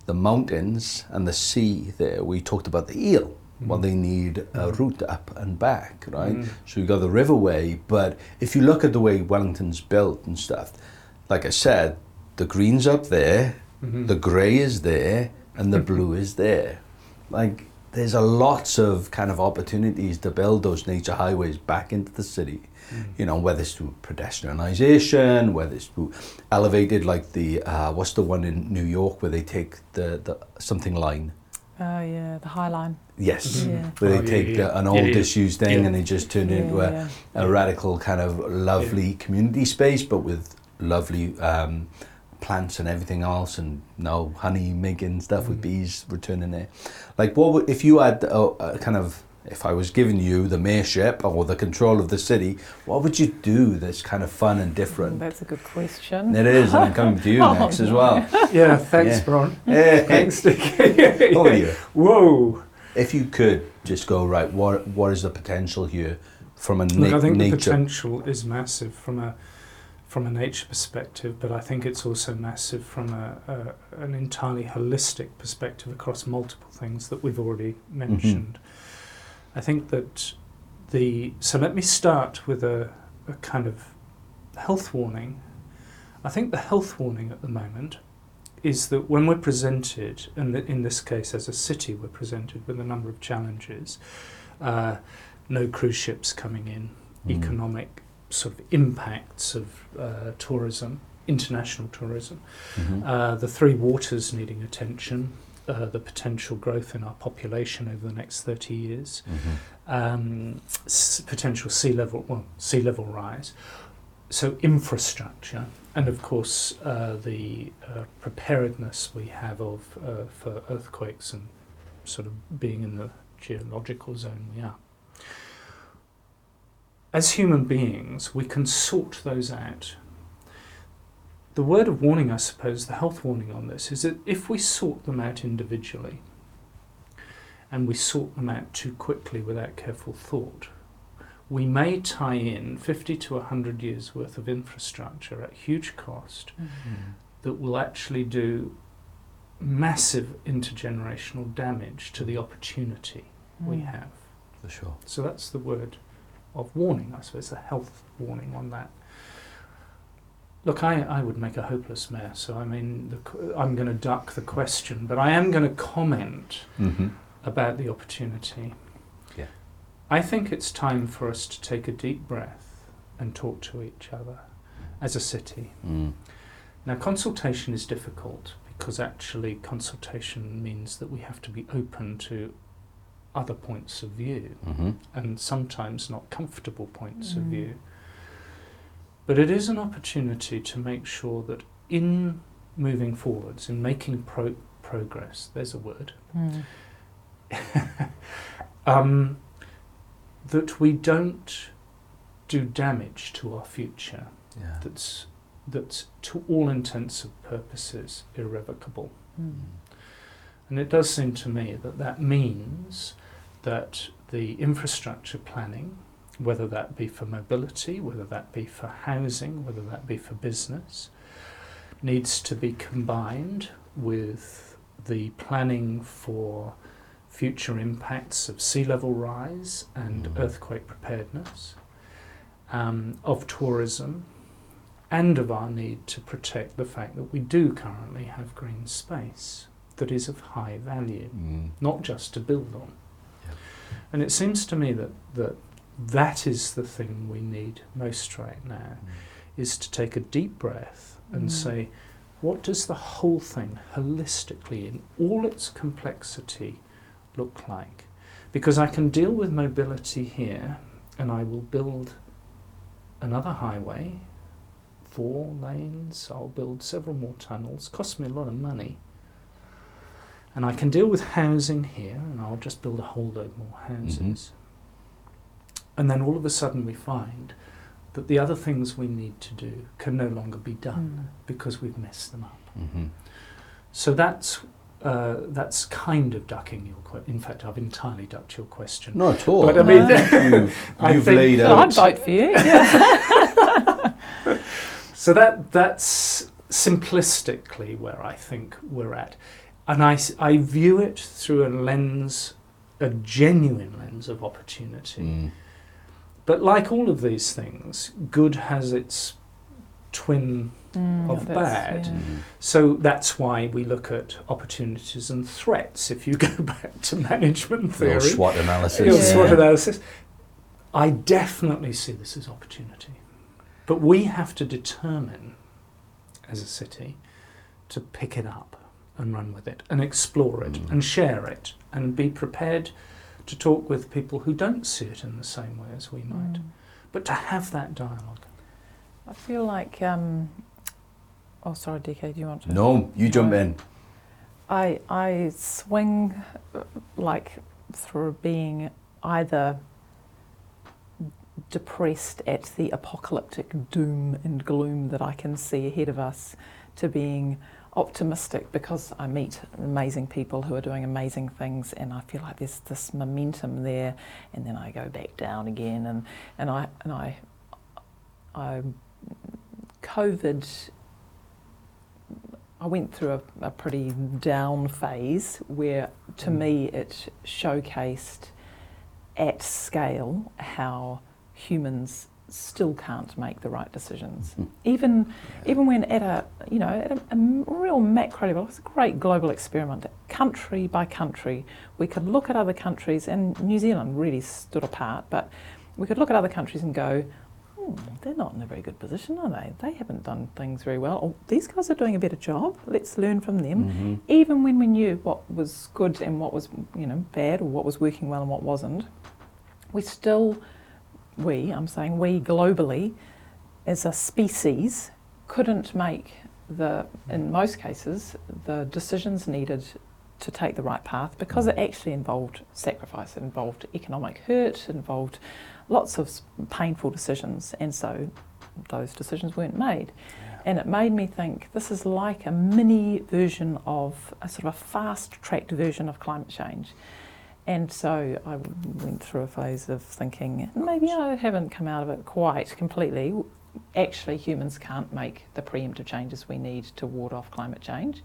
the mountains and the sea there. We talked about the eel. Mm. Well, they need a mm. route up and back, right? Mm. So you got the riverway, but if you look at the way Wellington's built and stuff, like I said, the green's up there, mm-hmm. the grey is there, and the <laughs> blue is there. Like there's a lots of kind of opportunities to build those nature highways back into the city. You know, whether it's through pedestrianisation, whether it's through elevated, like the uh, what's the one in New York where they take the, the something line. Oh, yeah, the High Line. Yes, Yeah. where they Oh, yeah, take yeah. uh, an old yeah. disused thing Yeah. and they just turn it Yeah, into a, yeah. a radical kind of lovely community space, but with lovely um, plants and everything else, and no honey making stuff with bees returning there. Like, what would if you had a, a kind of if I was giving you the mayorship or the control of the city, what would you do that's kind of fun and different? That's a good question. It is, and I'm coming to you <laughs> Oh, next as well. Yeah, thanks, Yeah. Bron. <laughs> Hey, Thanks, Dick. over to you. Whoa. If you could just go right, what what is the potential here from a Look, I think the potential is massive from a from a nature perspective, but I think it's also massive from a, a an entirely holistic perspective across multiple things that we've already mm-hmm. mentioned. I think that the so let me start with a, a kind of health warning. I think the health warning at the moment is that when we're presented, and in this case as a city, we're presented with a number of challenges. Uh, no cruise ships coming in, Mm. economic sort of impacts of uh, tourism, international tourism, Mhm. uh, the three waters needing attention, uh, the potential growth in our population over the next 30 years, Mhm. um, s- potential sea level, well, sea level rise. So infrastructure, and of course uh, the uh, preparedness we have of uh, for earthquakes and sort of being in the geological zone we are. As human beings, we can sort those out. The word of warning, I suppose, the health warning on this is that if we sort them out individually, and we sort them out too quickly without careful thought, we may tie in 50 to 100 years worth of infrastructure at huge cost that will actually do massive intergenerational damage to the opportunity we Mm. have. For sure. So that's the word of warning, I suppose, the health warning on that. Look, I, I would make a hopeless mayor, so I mean, the, I'm going to duck the question, but I am going to comment Mm-hmm. about the opportunity. Yeah. I think it's time for us to take a deep breath and talk to each other as a city. Mm. Now, consultation is difficult because actually, consultation means that we have to be open to other points of view Mm-hmm. and sometimes not comfortable points of Mm. view. But it is an opportunity to make sure that in moving forwards, in making pro- progress, there's a word, Mm. <laughs> um, that we don't do damage to our future Yeah. that's, that's to all intents and purposes irrevocable. Mm. And it does seem to me that that means that the infrastructure planning whether that be for mobility, whether that be for housing, whether that be for business, needs to be combined with the planning for future impacts of sea level rise and Mm. earthquake preparedness, um, of tourism, and of our need to protect the fact that we do currently have green space that is of high value, Mm. not just to build on. Yeah. And it seems to me that, that that is the thing we need most right now, is to take a deep breath and Mm. say, what does the whole thing holistically, in all its complexity, look like? Because I can deal with mobility here and I will build another highway, four lanes, I'll build several more tunnels, cost me a lot of money. And I can deal with housing here and I'll just build a whole load more houses. And then all of a sudden we find that the other things we need to do can no longer be done Mm. because we've messed them up. Mm-hmm. So that's uh, that's kind of ducking your question. In fact, I've entirely ducked your question. Not at all. But I mean, you've, <laughs> I you've think laid out. I'd vote for you. Yeah. <laughs> So that that's simplistically where I think we're at, and I I view it through a lens, a genuine lens of opportunity. Mm. But like all of these things, good has its twin Mm, Of bad. yeah. Mhm. So that's why we look at opportunities and threats. If you <laughs> go back to management Little theory, SWOT analysis. your Yeah. SWOT analysis, I definitely see this as opportunity. But we have to determine, as a city, to pick it up and run with it and explore it Mm. and share it and be prepared to talk with people who don't see it in the same way as we might. Mm. But to have that dialogue. I feel like. Um, oh, sorry, DK. Do you want to? No, you jump in. I I swing uh, like through being either depressed at the apocalyptic doom and gloom that I can see ahead of us to being optimistic because I meet amazing people who are doing amazing things and I feel like there's this momentum there and then I go back down again and, and I and I I COVID I went through a, a pretty down phase where, to Mm. me, it showcased at scale how humans still can't make the right decisions. Mm. Even, even when at a, you know, at a, a real macro level, it's a great global experiment. Country by country, we could look at other countries, and New Zealand really stood apart. But we could look at other countries and go, hmm, they're not in a very good position, are they? They haven't done things very well. Or these guys are doing a better job. Let's learn from them. Mhm. Even when we knew what was good and what was, you know, bad, or what was working well and what wasn't, we still, we, I'm saying we globally, as a species, couldn't make the, in most cases, the decisions needed to take the right path because it actually involved sacrifice, it involved economic hurt, it involved lots of painful decisions, and so those decisions weren't made. And it made me think this is like a mini version of a sort of a fast tracked version of climate change. And so I went through a phase of thinking maybe I haven't come out of it quite completely. Actually, humans can't make the preemptive changes we need to ward off climate change.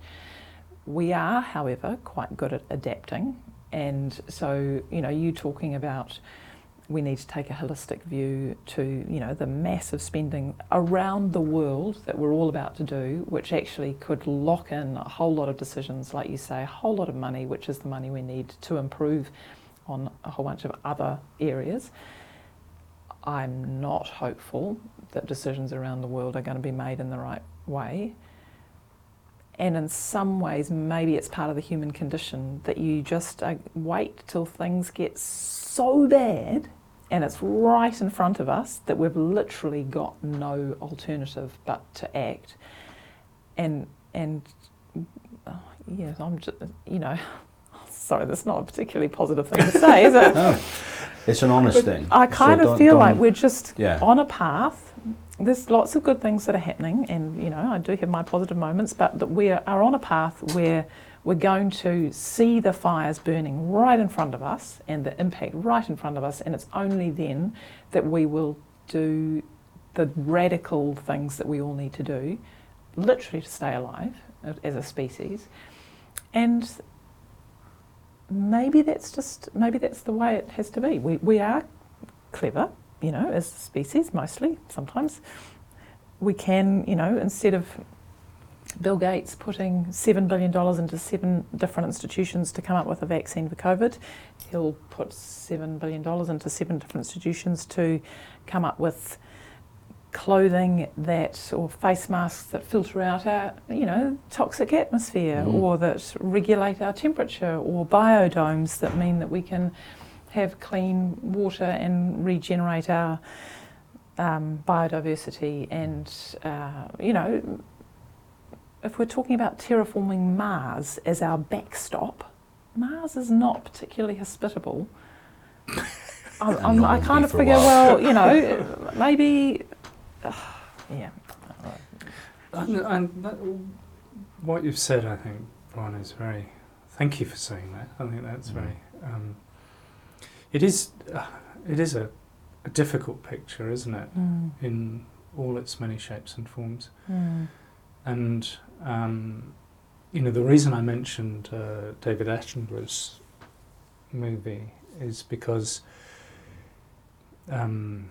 We are, however, quite good at adapting. And so, you know, you talking about we need to take a holistic view to, you know, the massive spending around the world that we're all about to do, which actually could lock in a whole lot of decisions, like you say, a whole lot of money, which is the money we need to improve on a whole bunch of other areas. I'm not hopeful that decisions around the world are going to be made in the right way. And in some ways, maybe it's part of the human condition that you just uh, wait till things get bad and it's right in front of us that we've literally got no alternative but to act. And, and oh, yes, I'm just, you know, <laughs> sorry, that's not a particularly positive thing to say, is it? <laughs> No, it's an honest thing. I So kind of don't- feel like we're just Yeah. on a path. There's lots of good things that are happening, and you know, I do have my positive moments, but that we are on a path where we're going to see the fires burning right in front of us and the impact right in front of us, and it's only then that we will do the radical things that we all need to do, literally to stay alive as a species. And maybe that's just maybe that's the way it has to be. We we are clever, you know, as a species mostly. Sometimes we can, you know, instead of Bill Gates putting $7 billion into seven different institutions to come up with a vaccine for COVID. He'll put $7 billion into seven different institutions to come up with clothing that, or face masks that filter out our, you know, toxic atmosphere, Mm. or that regulate our temperature, or biodomes that mean that we can have clean water and regenerate our um, biodiversity. And, uh, you know, if we're talking about terraforming Mars as our backstop, Mars is not particularly hospitable. <laughs> I'm, I'm, I kind of figure, well, you know, <laughs> maybe, uh, yeah. And, and that, what you've said, I think, Bron, is very. Thank you for saying that. I think that's Mm. very. Um, it is. Uh, it is a, a difficult picture, isn't it? Mm, In all its many shapes and forms. mm, And um, you know, the reason I mentioned uh, David Attenborough's movie is because um,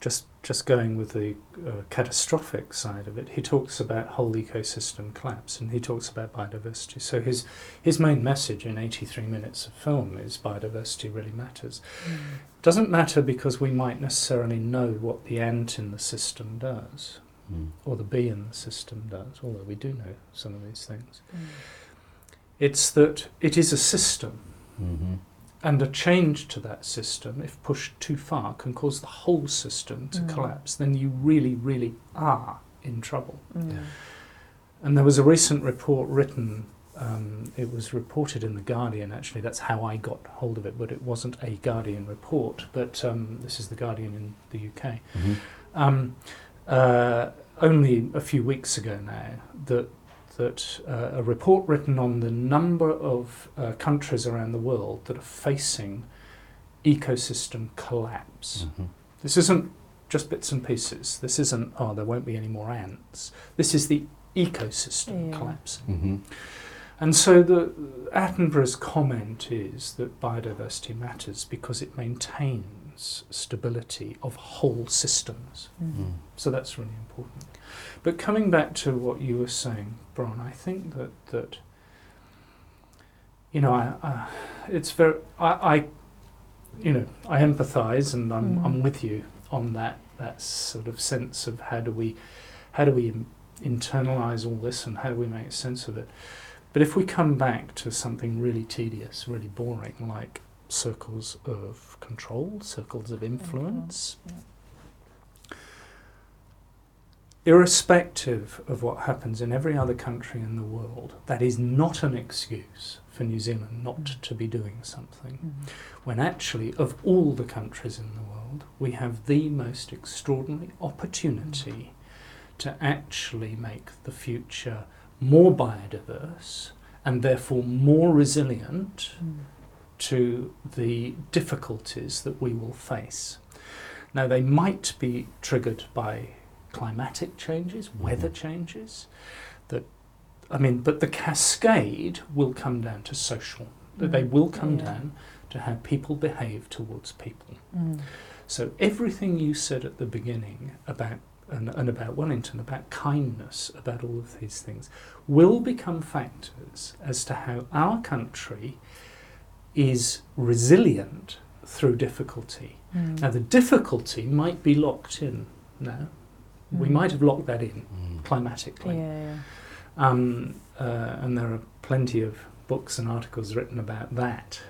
just just going with the uh, catastrophic side of it, he talks about whole ecosystem collapse and he talks about biodiversity. So his his main message in 83 minutes of film is biodiversity really matters. mm, Doesn't matter because we might necessarily know what the ant in the system does Mm. or the bee in the system does, although we do know some of these things. mm. It's that it is a system, Mhm. and a change to that system, if pushed too far, can cause the whole system to Mm. collapse. Then you really, really are in trouble. Mm. Yeah. And there was a recent report written. Um, it was reported in the Guardian. Actually, that's how I got hold of it. But it wasn't a Guardian report. But um, this is the Guardian in the UK. Mhm. um, uh, only a few weeks ago now that that uh, a report written on the number of uh, countries around the world that are facing ecosystem collapse. Mhm. This isn't just bits and pieces. This isn't oh there won't be any more ants. This is the ecosystem Yeah. collapse. Mhm. And so the Attenborough's comment is that biodiversity matters because it maintains stability of whole systems. Mm. So that's really important. But coming back to what you were saying, Bron, I think that that you know, I, I, it's very, I, I, you know, I empathise and I'm, Mm. I'm with you on that that sort of sense of how do we, how do we internalise all this and how do we make sense of it. But if we come back to something really tedious, really boring, like circles of control, circles of influence, irrespective of what happens in every other country in the world, that is not an excuse for New Zealand not Mm. to be doing something. Mm. When actually, of all the countries in the world, we have the most extraordinary opportunity to actually make the future more biodiverse and therefore more resilient Mm. To the difficulties that we will face. Now, they might be triggered by climatic changes, weather Mhm. changes. That, I mean, but the cascade will come down to social. That They Mm. will come Yeah. down to how people behave towards people. Mm. So everything you said at the beginning about and, and about Wellington, about kindness, about all of these things, will become factors as to how our country is resilient through difficulty. Mm. Now the difficulty might be locked in now. We Mm. might have locked that in Mm. climatically. Yeah. Um, uh, and there are plenty of books and articles written about that.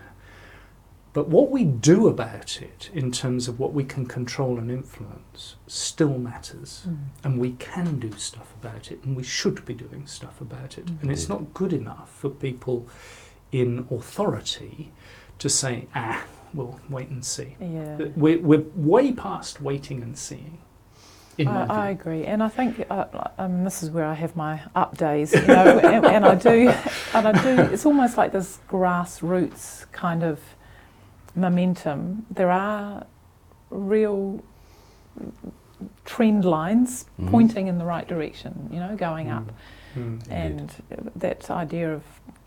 But what we do about it, in terms of what we can control and influence, still matters. Mm. And we can do stuff about it, and we should be doing stuff about it. And it's not good enough for people in authority to say, ah, we'll wait and see. Yeah. We're, we're way past waiting and seeing. I, I agree, and I think uh, um, this is where I have my up days, you know, <laughs> and, and I do, and I do. It's almost like this grassroots kind of momentum. There are real trend lines Mhm. pointing in the right direction, you know, going up. Mm. And that idea of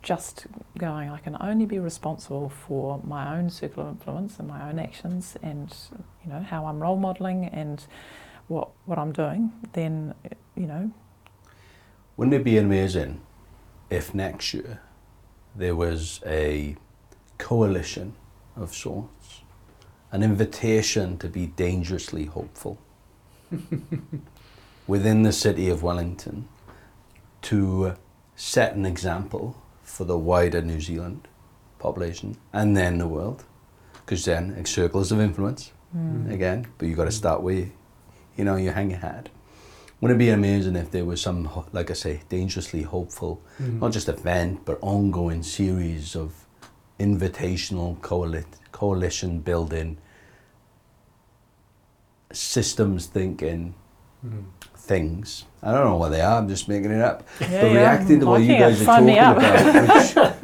just going, I can only be responsible for my own circle of influence and my own actions and, you know, how I'm role modelling and what, what I'm doing, then, you know, Wouldn't it be amazing if next year there was a coalition of sorts, an invitation to be dangerously hopeful <laughs> within the city of Wellington to set an example for the wider New Zealand population and then the world? Because then it's circles of influence mm, again, but you got to start where you know you hang your hat. Wouldn't it be amazing if there was some, like I say, dangerously hopeful, Mm. not just event, but ongoing series of invitational coali- coalition building, systems thinking Mm. Things. I don't know what they are. I'm just making it up. yeah, but yeah, reacting to what you guys are talking about,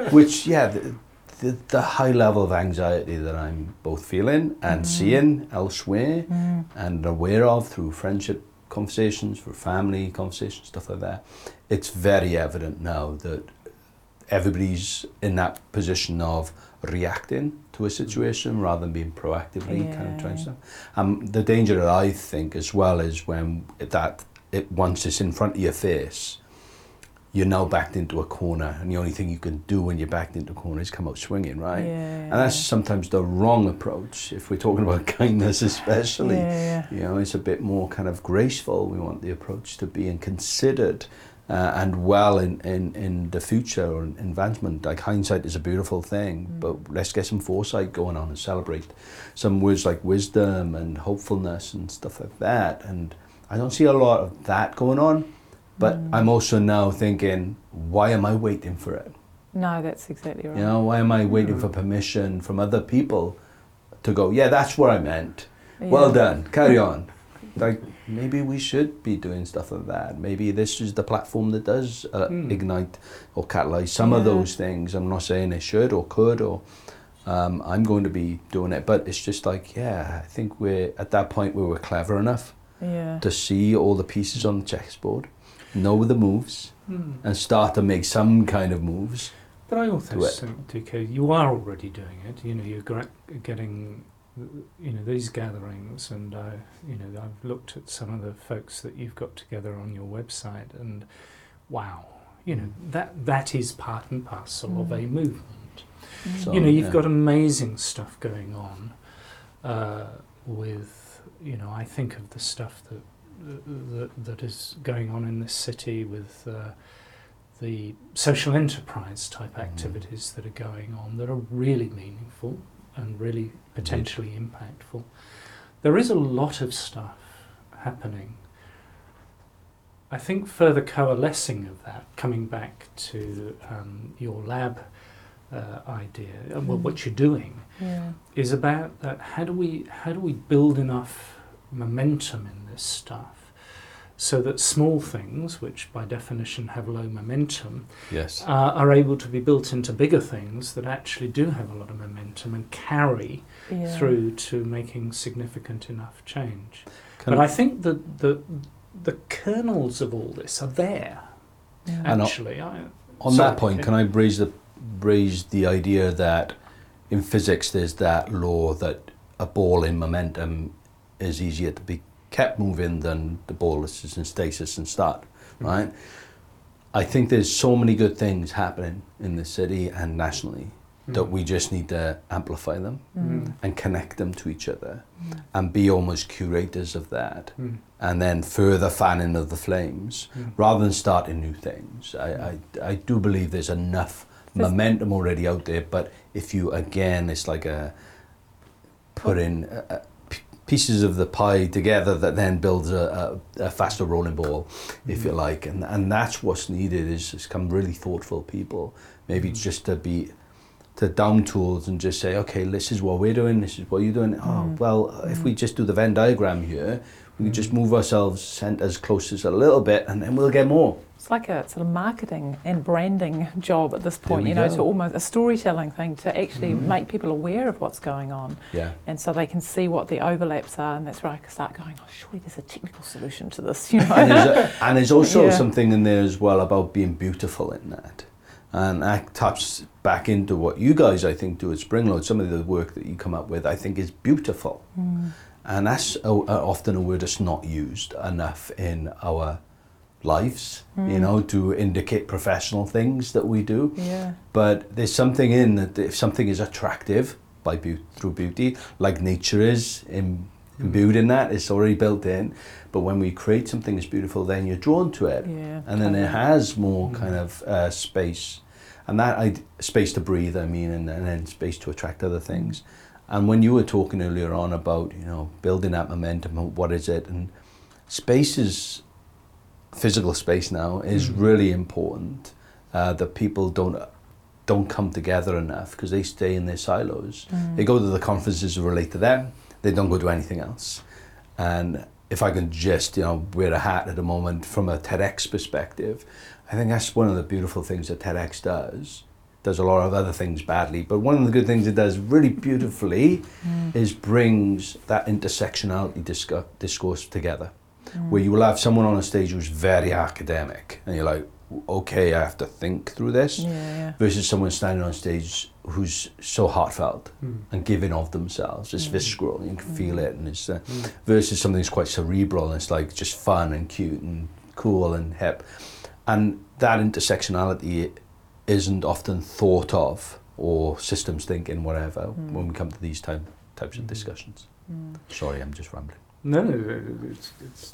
which, <laughs> which yeah, the, the, the high level of anxiety that I'm both feeling and Mm. seeing elsewhere Mm, and aware of through friendship conversations, through family conversations, stuff like that. It's very evident now that everybody's in that position of reacting to a situation rather than being proactively kind of trying Yeah. stuff. Um, the danger that I think as well is when that it once it's in front of your face, you're now backed into a corner, and the only thing you can do when you're backed into a corner is come out swinging, right? Yeah, And that's sometimes the wrong approach if we're talking about <laughs> kindness, especially. Yeah, You know, it's a bit more kind of graceful. We want the approach to be and considered uh, and well in, in, in the future or in advancement. Like hindsight is a beautiful thing, Mm. but let's get some foresight going on and celebrate some words like wisdom and hopefulness and stuff like that. And I don't see a lot of that going on, but Mm. I'm also now thinking, why am I waiting for it? No, that's exactly right. You know, why am I waiting Mm. for permission from other people to go, yeah, that's what I meant. Well done. Carry on. Like maybe we should be doing stuff like that. Maybe this is the platform that does uh, Hmm. ignite or catalyze some of those things. I'm not saying it should or could or um, I'm going to be doing it, but it's just like yeah, I think we're at that point where we're clever enough Yeah. to see all the pieces on the chessboard, know the moves, Mm. and start to make some kind of moves. But I also think, DK, you are already doing it. You know, you're getting, you know, these gatherings, and I, you know, I've looked at some of the folks that you've got together on your website, and wow, you know, that that is part and parcel of a Mm. movement. So, you know, you've yeah. got amazing stuff going on uh, with, you know, I think of the stuff that that, that is going on in this city with uh, the social enterprise type Mhm. activities that are going on that are really meaningful and really potentially impactful. There is a lot of stuff happening. I think further coalescing of that, coming back to um, your lab uh, idea, and well, Mm. what you're doing, Yeah. is about that. How do we how do we build enough momentum in this stuff so that small things, which by definition have low momentum, yes. uh, are able to be built into bigger things that actually do have a lot of momentum and carry Yeah. through to making significant enough change. Can but I think that the the kernels of all this are there. Yeah. And I- Actually, I, On Sorry, that point, can I raise the raise the idea that in physics there's that law that a ball in momentum is easier to be kept moving than the ball is in stasis and start, right? I think there's so many good things happening in the city and nationally that we just need to amplify them Mm. and connect them to each other Mm. and be almost curators of that Mm. and then further fanning of the flames rather than starting new things. I, I, I do believe there's enough There's- momentum already out there, but if you again, it's like a putting uh, uh, p- pieces of the pie together that then builds a, a, a faster rolling ball, if you like, and and that's what's needed is just come really thoughtful people, maybe Mm. just to be to down tools and just say, okay, this is what we're doing, this is what you're doing. Oh, Mm. well, if we just do the Venn diagram here, we can just move ourselves centers closer a little bit and then we'll get more. It's like a sort of marketing and branding <laughs> job at this point, you know, go. to almost a storytelling thing to actually Mhm. make people aware of what's going on. Yeah. And so they can see what the overlaps are, and that's where I can start going, oh, surely there's a technical solution to this, <laughs> you know. and, there's a, and there's also Yeah. something in there as well about being beautiful in that. And that taps back into what you guys, I think, do at Springload. Some of the work that you come up with, I think, is beautiful. Mm. And that's a, a, often a word that's not used enough in our lives, you Mm. know, to indicate professional things that we do. Yeah. But there's something in that if something is attractive by beau- through beauty, like nature is im- imbued in that, it's already built in. But when we create something that's beautiful, then you're drawn to it, Yeah. and then it has more Mm. kind of uh, space, and that I, space to breathe. I mean, and, and then space to attract other things. And when you were talking earlier on about you know building that momentum, what is it, and space is physical space now is Mm. really important. Uh, that people don't don't come together enough because they stay in their silos. Mm. They go to the conferences that relate to them. They don't go to anything else. And if I can just you know wear a hat at the moment from a TEDx perspective, I think that's one of the beautiful things that TEDx does. Does a lot of other things badly, but one of the good things it does really beautifully Mm. is brings that intersectionality discu- discourse together Mm. where you will have someone on a stage who's very academic and you're like okay i have to think through this Yeah, yeah. versus someone standing on stage who's so heartfelt Mm. and giving of themselves it's Mm. visceral you can feel it and it's uh, Mm. versus something that's quite cerebral and it's like just fun and cute and cool and hip and that intersectionality isn't often thought of or systems thinking whatever Mm. when we come to these type, types of discussions Mm. sorry i'm just rambling No, it's, it's,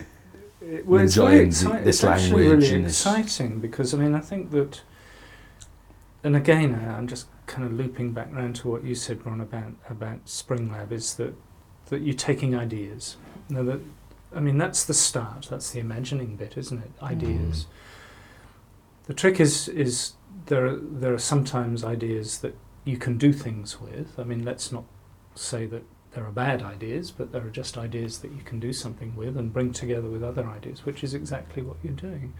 it, well, it's enjoying very the- exciting. this it's language really and exciting because I mean I think that, and again I'm just kind of looping back round to what you said, Bron, about about Springload is that that you're taking ideas. Now that I mean that's the start. That's the imagining bit, isn't it? Mm-hmm. Ideas. The trick is is there are, there are sometimes ideas that you can do things with. I mean, let's not say that there are bad ideas, but there are just ideas that you can do something with and bring together with other ideas, which is exactly what you're doing.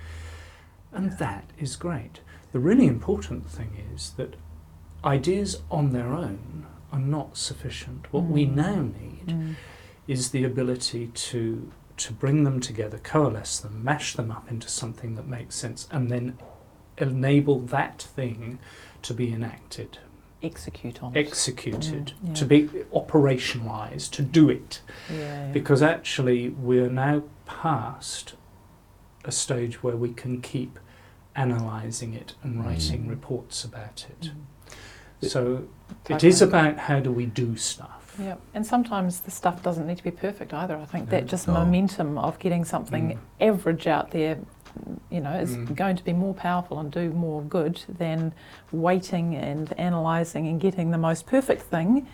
And that is great. The really important thing is that ideas on their own are not sufficient. What we Mm. now need Mm. is the ability to to bring them together, coalesce them, mash them up into something that makes sense, and then enable that thing to be enacted, Execute on it. executed, Mm, yeah. to be operationalized, to do it. Yeah, yeah. Because actually, we're now past a stage where we can keep analysing it and writing Mm. reports about it. Mm. So it is about how do we do stuff. Yeah, and sometimes the stuff doesn't need to be perfect either. I think that just No. momentum of getting something Mm. average out there, you know, is Mm. going to be more powerful and do more good than waiting and analysing and getting the most perfect thing,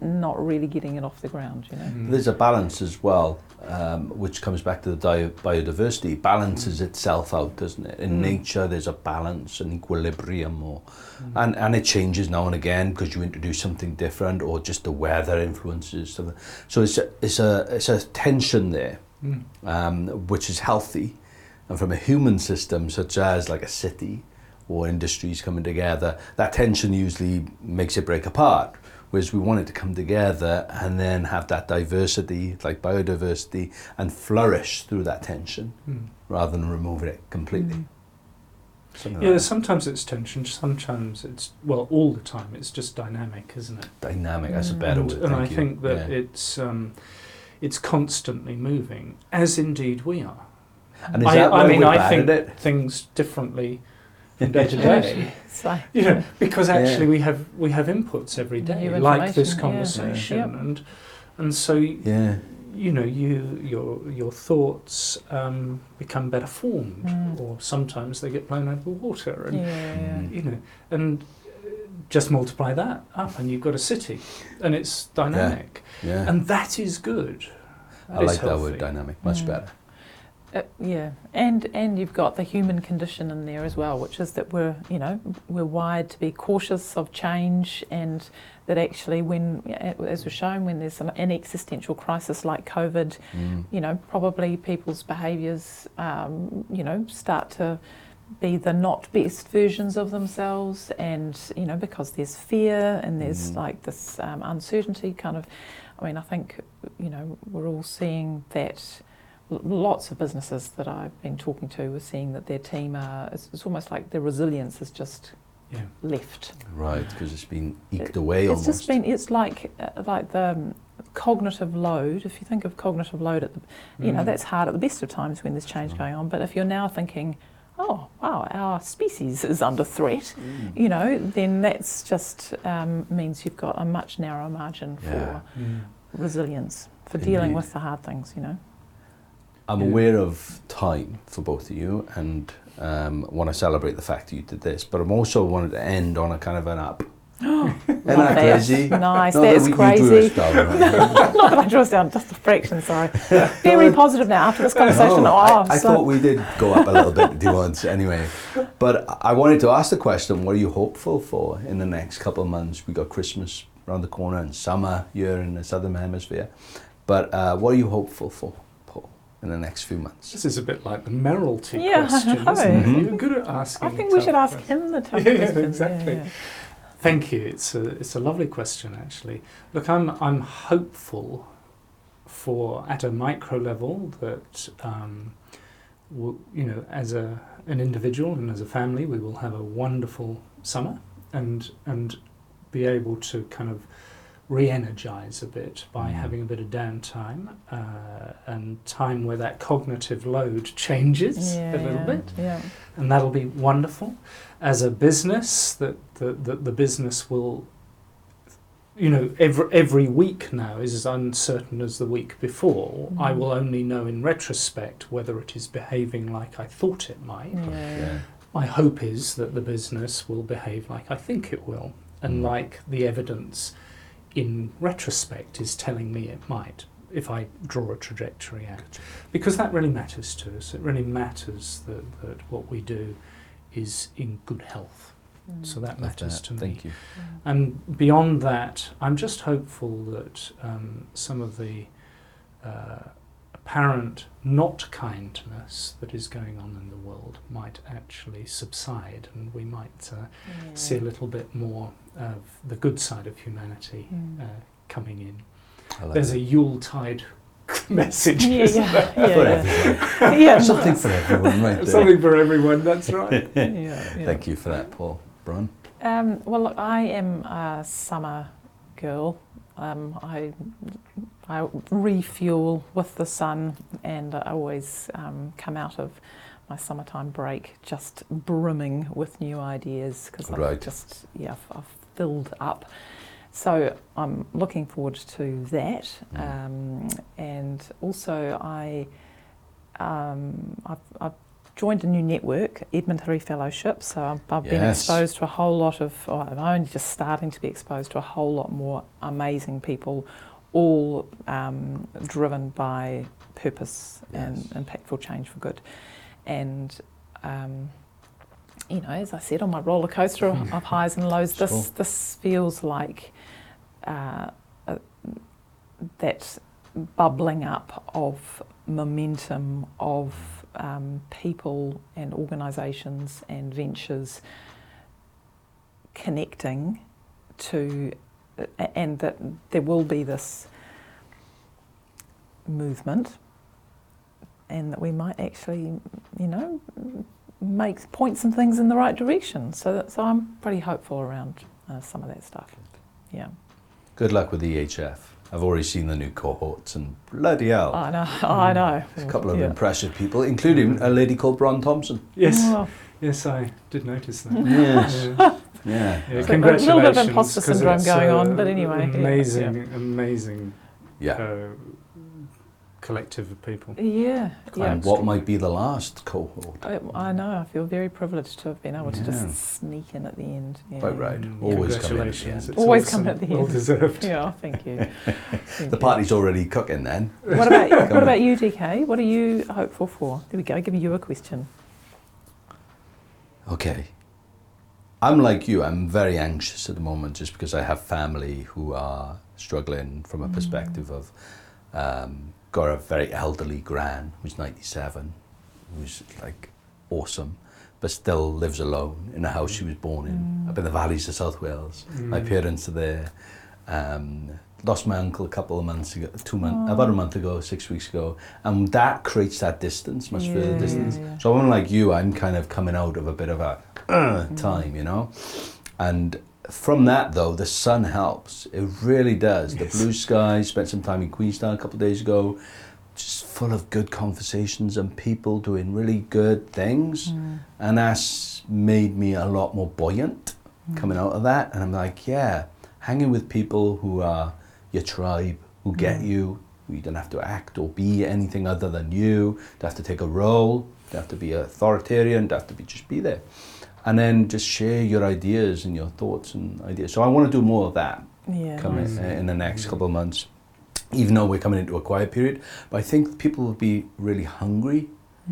not really getting it off the ground. You know. Mm. There's a balance as well, um, which comes back to the di- biodiversity. Balances itself out, doesn't it? In Mm. nature, there's a balance, an equilibrium, or Mm. and and it changes now and again because you introduce something different, or just the weather influences something. So it's a, it's a it's a tension there, Mm. um, which is healthy, and from a human system such as like a city or industries coming together, that tension usually makes it break apart. Whereas we want it to come together and then have that diversity, like biodiversity, and flourish through that tension Mm. rather than remove it completely. Mm. Something Yeah, like sometimes it's tension, sometimes it's, well, all the time, it's just dynamic, isn't it? dynamic. That's a better and word. and I you. think that Yeah. it's, um, it's constantly moving, as indeed we are. And is I, that I mean, we're I bad think at it? things differently from day to day. So, you know, because actually Yeah. we have we have inputs every day, New like this information, yeah. conversation, and and so Yeah. you know you your your thoughts um, become better formed, Mm. or sometimes they get blown out of the water, and yeah, you know, and uh, just multiply that up, and you've got a city, and it's dynamic, Yeah. and that is good. I That is like that word dynamic much Mm. better. Uh, yeah, and and you've got the human condition in there as well, which is that we're you know we're wired to be cautious of change, and that actually when as was shown when there's an, an existential crisis like COVID, Mm. you know probably people's behaviours um, you know start to be the not best versions of themselves, and you know because there's fear and there's Mm. like this um, uncertainty kind of. I mean, I think you know we're all seeing that lots of businesses that I've been talking to are seeing that their team are, it's, it's almost like their resilience is just Yeah. left. Right, because it's been eked It- away It's almost. just been, it's like, uh, like the um, cognitive load. If you think of cognitive load at the, you know, Mm. that's hard at the best of times when there's change Sure. going on. But if you're now thinking, oh, wow, our species is under threat, Mm. you know, then that's just um, means you've got a much narrower margin for Yeah. Mm. resilience, for dealing with the hard things, you know. I'm aware of time for both of you and um, want to celebrate the fact that you did this, but I'm also wanted to end on a kind of an up. <gasps> Isn't that crazy? Nice, Not that's we- you drew us crazy. down, right? <laughs> Not that I down, just a fraction, sorry. Very positive now after this conversation. No, oh, I, I so- thought we did go up a little bit to once anyway. But I wanted to ask the question, what are you hopeful for in the next couple of months? We got Christmas around the corner and summer here in the southern hemisphere. But uh, what are you hopeful for, in the next few months? This is a bit like the Merrilty Yeah, <laughs> question, know. isn't it? Mhm. You're good at asking. I think we should ask questions. him the tough <laughs> Yeah, questions. exactly. Yeah, Thank you. It's a it's a lovely question actually. Look, I'm I'm hopeful for at a micro level that um, w you know as a an individual and as a family we will have a wonderful summer and and be able to kind of re-energize a bit by Mm. having a bit of downtime uh, and time where that cognitive load changes yeah. a little yeah, bit Yeah. and that'll be wonderful. As a business, that the, the, the business will, you know, every, every week now is as uncertain as the week before. I Mm. will only know in retrospect whether it is behaving like I thought it might. Yeah. My hope is that the business will behave like I think it will, and Mm. like the evidence in retrospect is telling me it might if I draw a trajectory out. Because that really matters to us. It really matters that, that what we do is in good health. Mm. So that matters that. to me. Thank you. And beyond that, I'm just hopeful that um, some of the uh, apparent not kindness that is going on in the world might actually subside, and we might uh, Yeah. see a little bit more of the good side of humanity Mm. uh, coming in. Like There's that. a Yuletide <laughs> message. Yeah, isn't yeah, there? yeah, for yeah. everyone. Yeah, Something for everyone, right there. Something for everyone, that's right. <laughs> yeah, yeah. Thank you for that, Paul. Bron? Um, well, look, I am a summer girl. Um, I I refuel with the sun, and I always um, come out of my summertime break just brimming with new ideas because I've just yeah I've, I've filled up. So I'm looking forward to that, Mm. um, and also I um, I've, I've joined a new network, Edmund Hillary Fellowship. So I've, I've been exposed to a whole lot of, oh, I'm only just starting to be exposed to a whole lot more amazing people, all um, driven by purpose and impactful change for good. And, um, you know, as I said, on my roller coaster of of highs and lows, this, Sure. this feels like uh, uh, that bubbling up of momentum of um, people and organisations and ventures connecting to, and that there will be this movement, and that we might actually, you know, make point some things in the right direction. So, that, so I'm pretty hopeful around uh, some of that stuff. Yeah, Good luck with the EHF. I've already seen the new cohorts and bloody hell. I know. <laughs> I know. There's a couple of Yeah. impressive people, including a lady called Bron Thompson. Yes, Well, yes, I did notice that. Yes. Yeah. Yeah. Yeah, So a little bit of congratulations, imposter 'cause syndrome going uh, on, but anyway, yeah, Amazing, amazing Yeah. uh, collective of people. Yeah, yeah. and what might be the last cohort? I, I know. I feel very privileged to have been able to just sneak in at the end. Yeah. Quite right. Mm, Always come in at the Congratulations. end. It's Always awesome. come at the Well end. deserved. Yeah, thank you. <laughs> Thank The you. party's already cooking then. What about <laughs> Come what on. about you, DK? What are you hopeful for? There we go. Give you a question. Okay. I'm like you. I'm very anxious at the moment just because I have family who are struggling from a Mm. perspective of um, got a very elderly gran who's 97, who's like awesome, but still lives alone in a house she was born in Mm. up in the valleys of South Wales. My Mm. parents are there. Um, lost my uncle a couple of months ago, two months, about a month ago, six weeks ago, and that creates that distance, much further distance. yeah, yeah. So I'm like you, I'm kind of coming out of a bit of a uh, <clears throat> time, you know, and from that though, the sun helps. It really does. The blue sky. Spent some time in Queenstown a couple of days ago, just full of good conversations and people doing really good things, Mm. and that's made me a lot more buoyant Mm. coming out of that. And I'm like, yeah, hanging with people who are your tribe, who get Mm. you, who you don't have to act or be anything other than you, don't have to take a role, don't have to be authoritarian, don't have to be just be there. And then just share your ideas and your thoughts and ideas. So I want to do more of that Yeah. coming nice. nice. in the next couple of months, even though we're coming into a quiet period. But I think people will be really hungry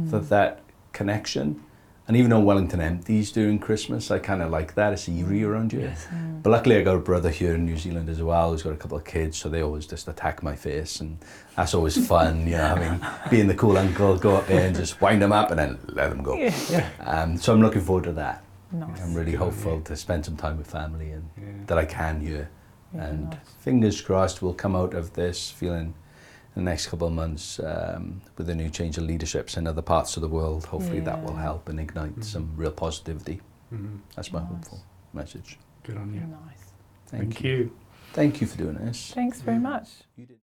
for Mm. that connection. And even though Wellington empties during Christmas, I kind of like that. It's eerie around here. Yes. Mm. But luckily, I got a brother here in New Zealand as well who's got a couple of kids, so they always just attack my face, and that's always fun, you know, having <laughs> being the cool uncle, go up there and just wind them up and then let them go. Yeah. Yeah. Um, so I'm looking forward to that. Nice. I'm really Good hopeful to spend some time with family and Yeah. that I can here. Yeah, and nice. fingers crossed, we'll come out of this feeling in the next couple of months um, with a new change of leaderships in other parts of the world. Hopefully, that will help and ignite Mhm. some real positivity. Mhm. That's my Nice. hopeful message. Good on you. Nice. Thank you. Thank you for doing this. Thanks very much. You did.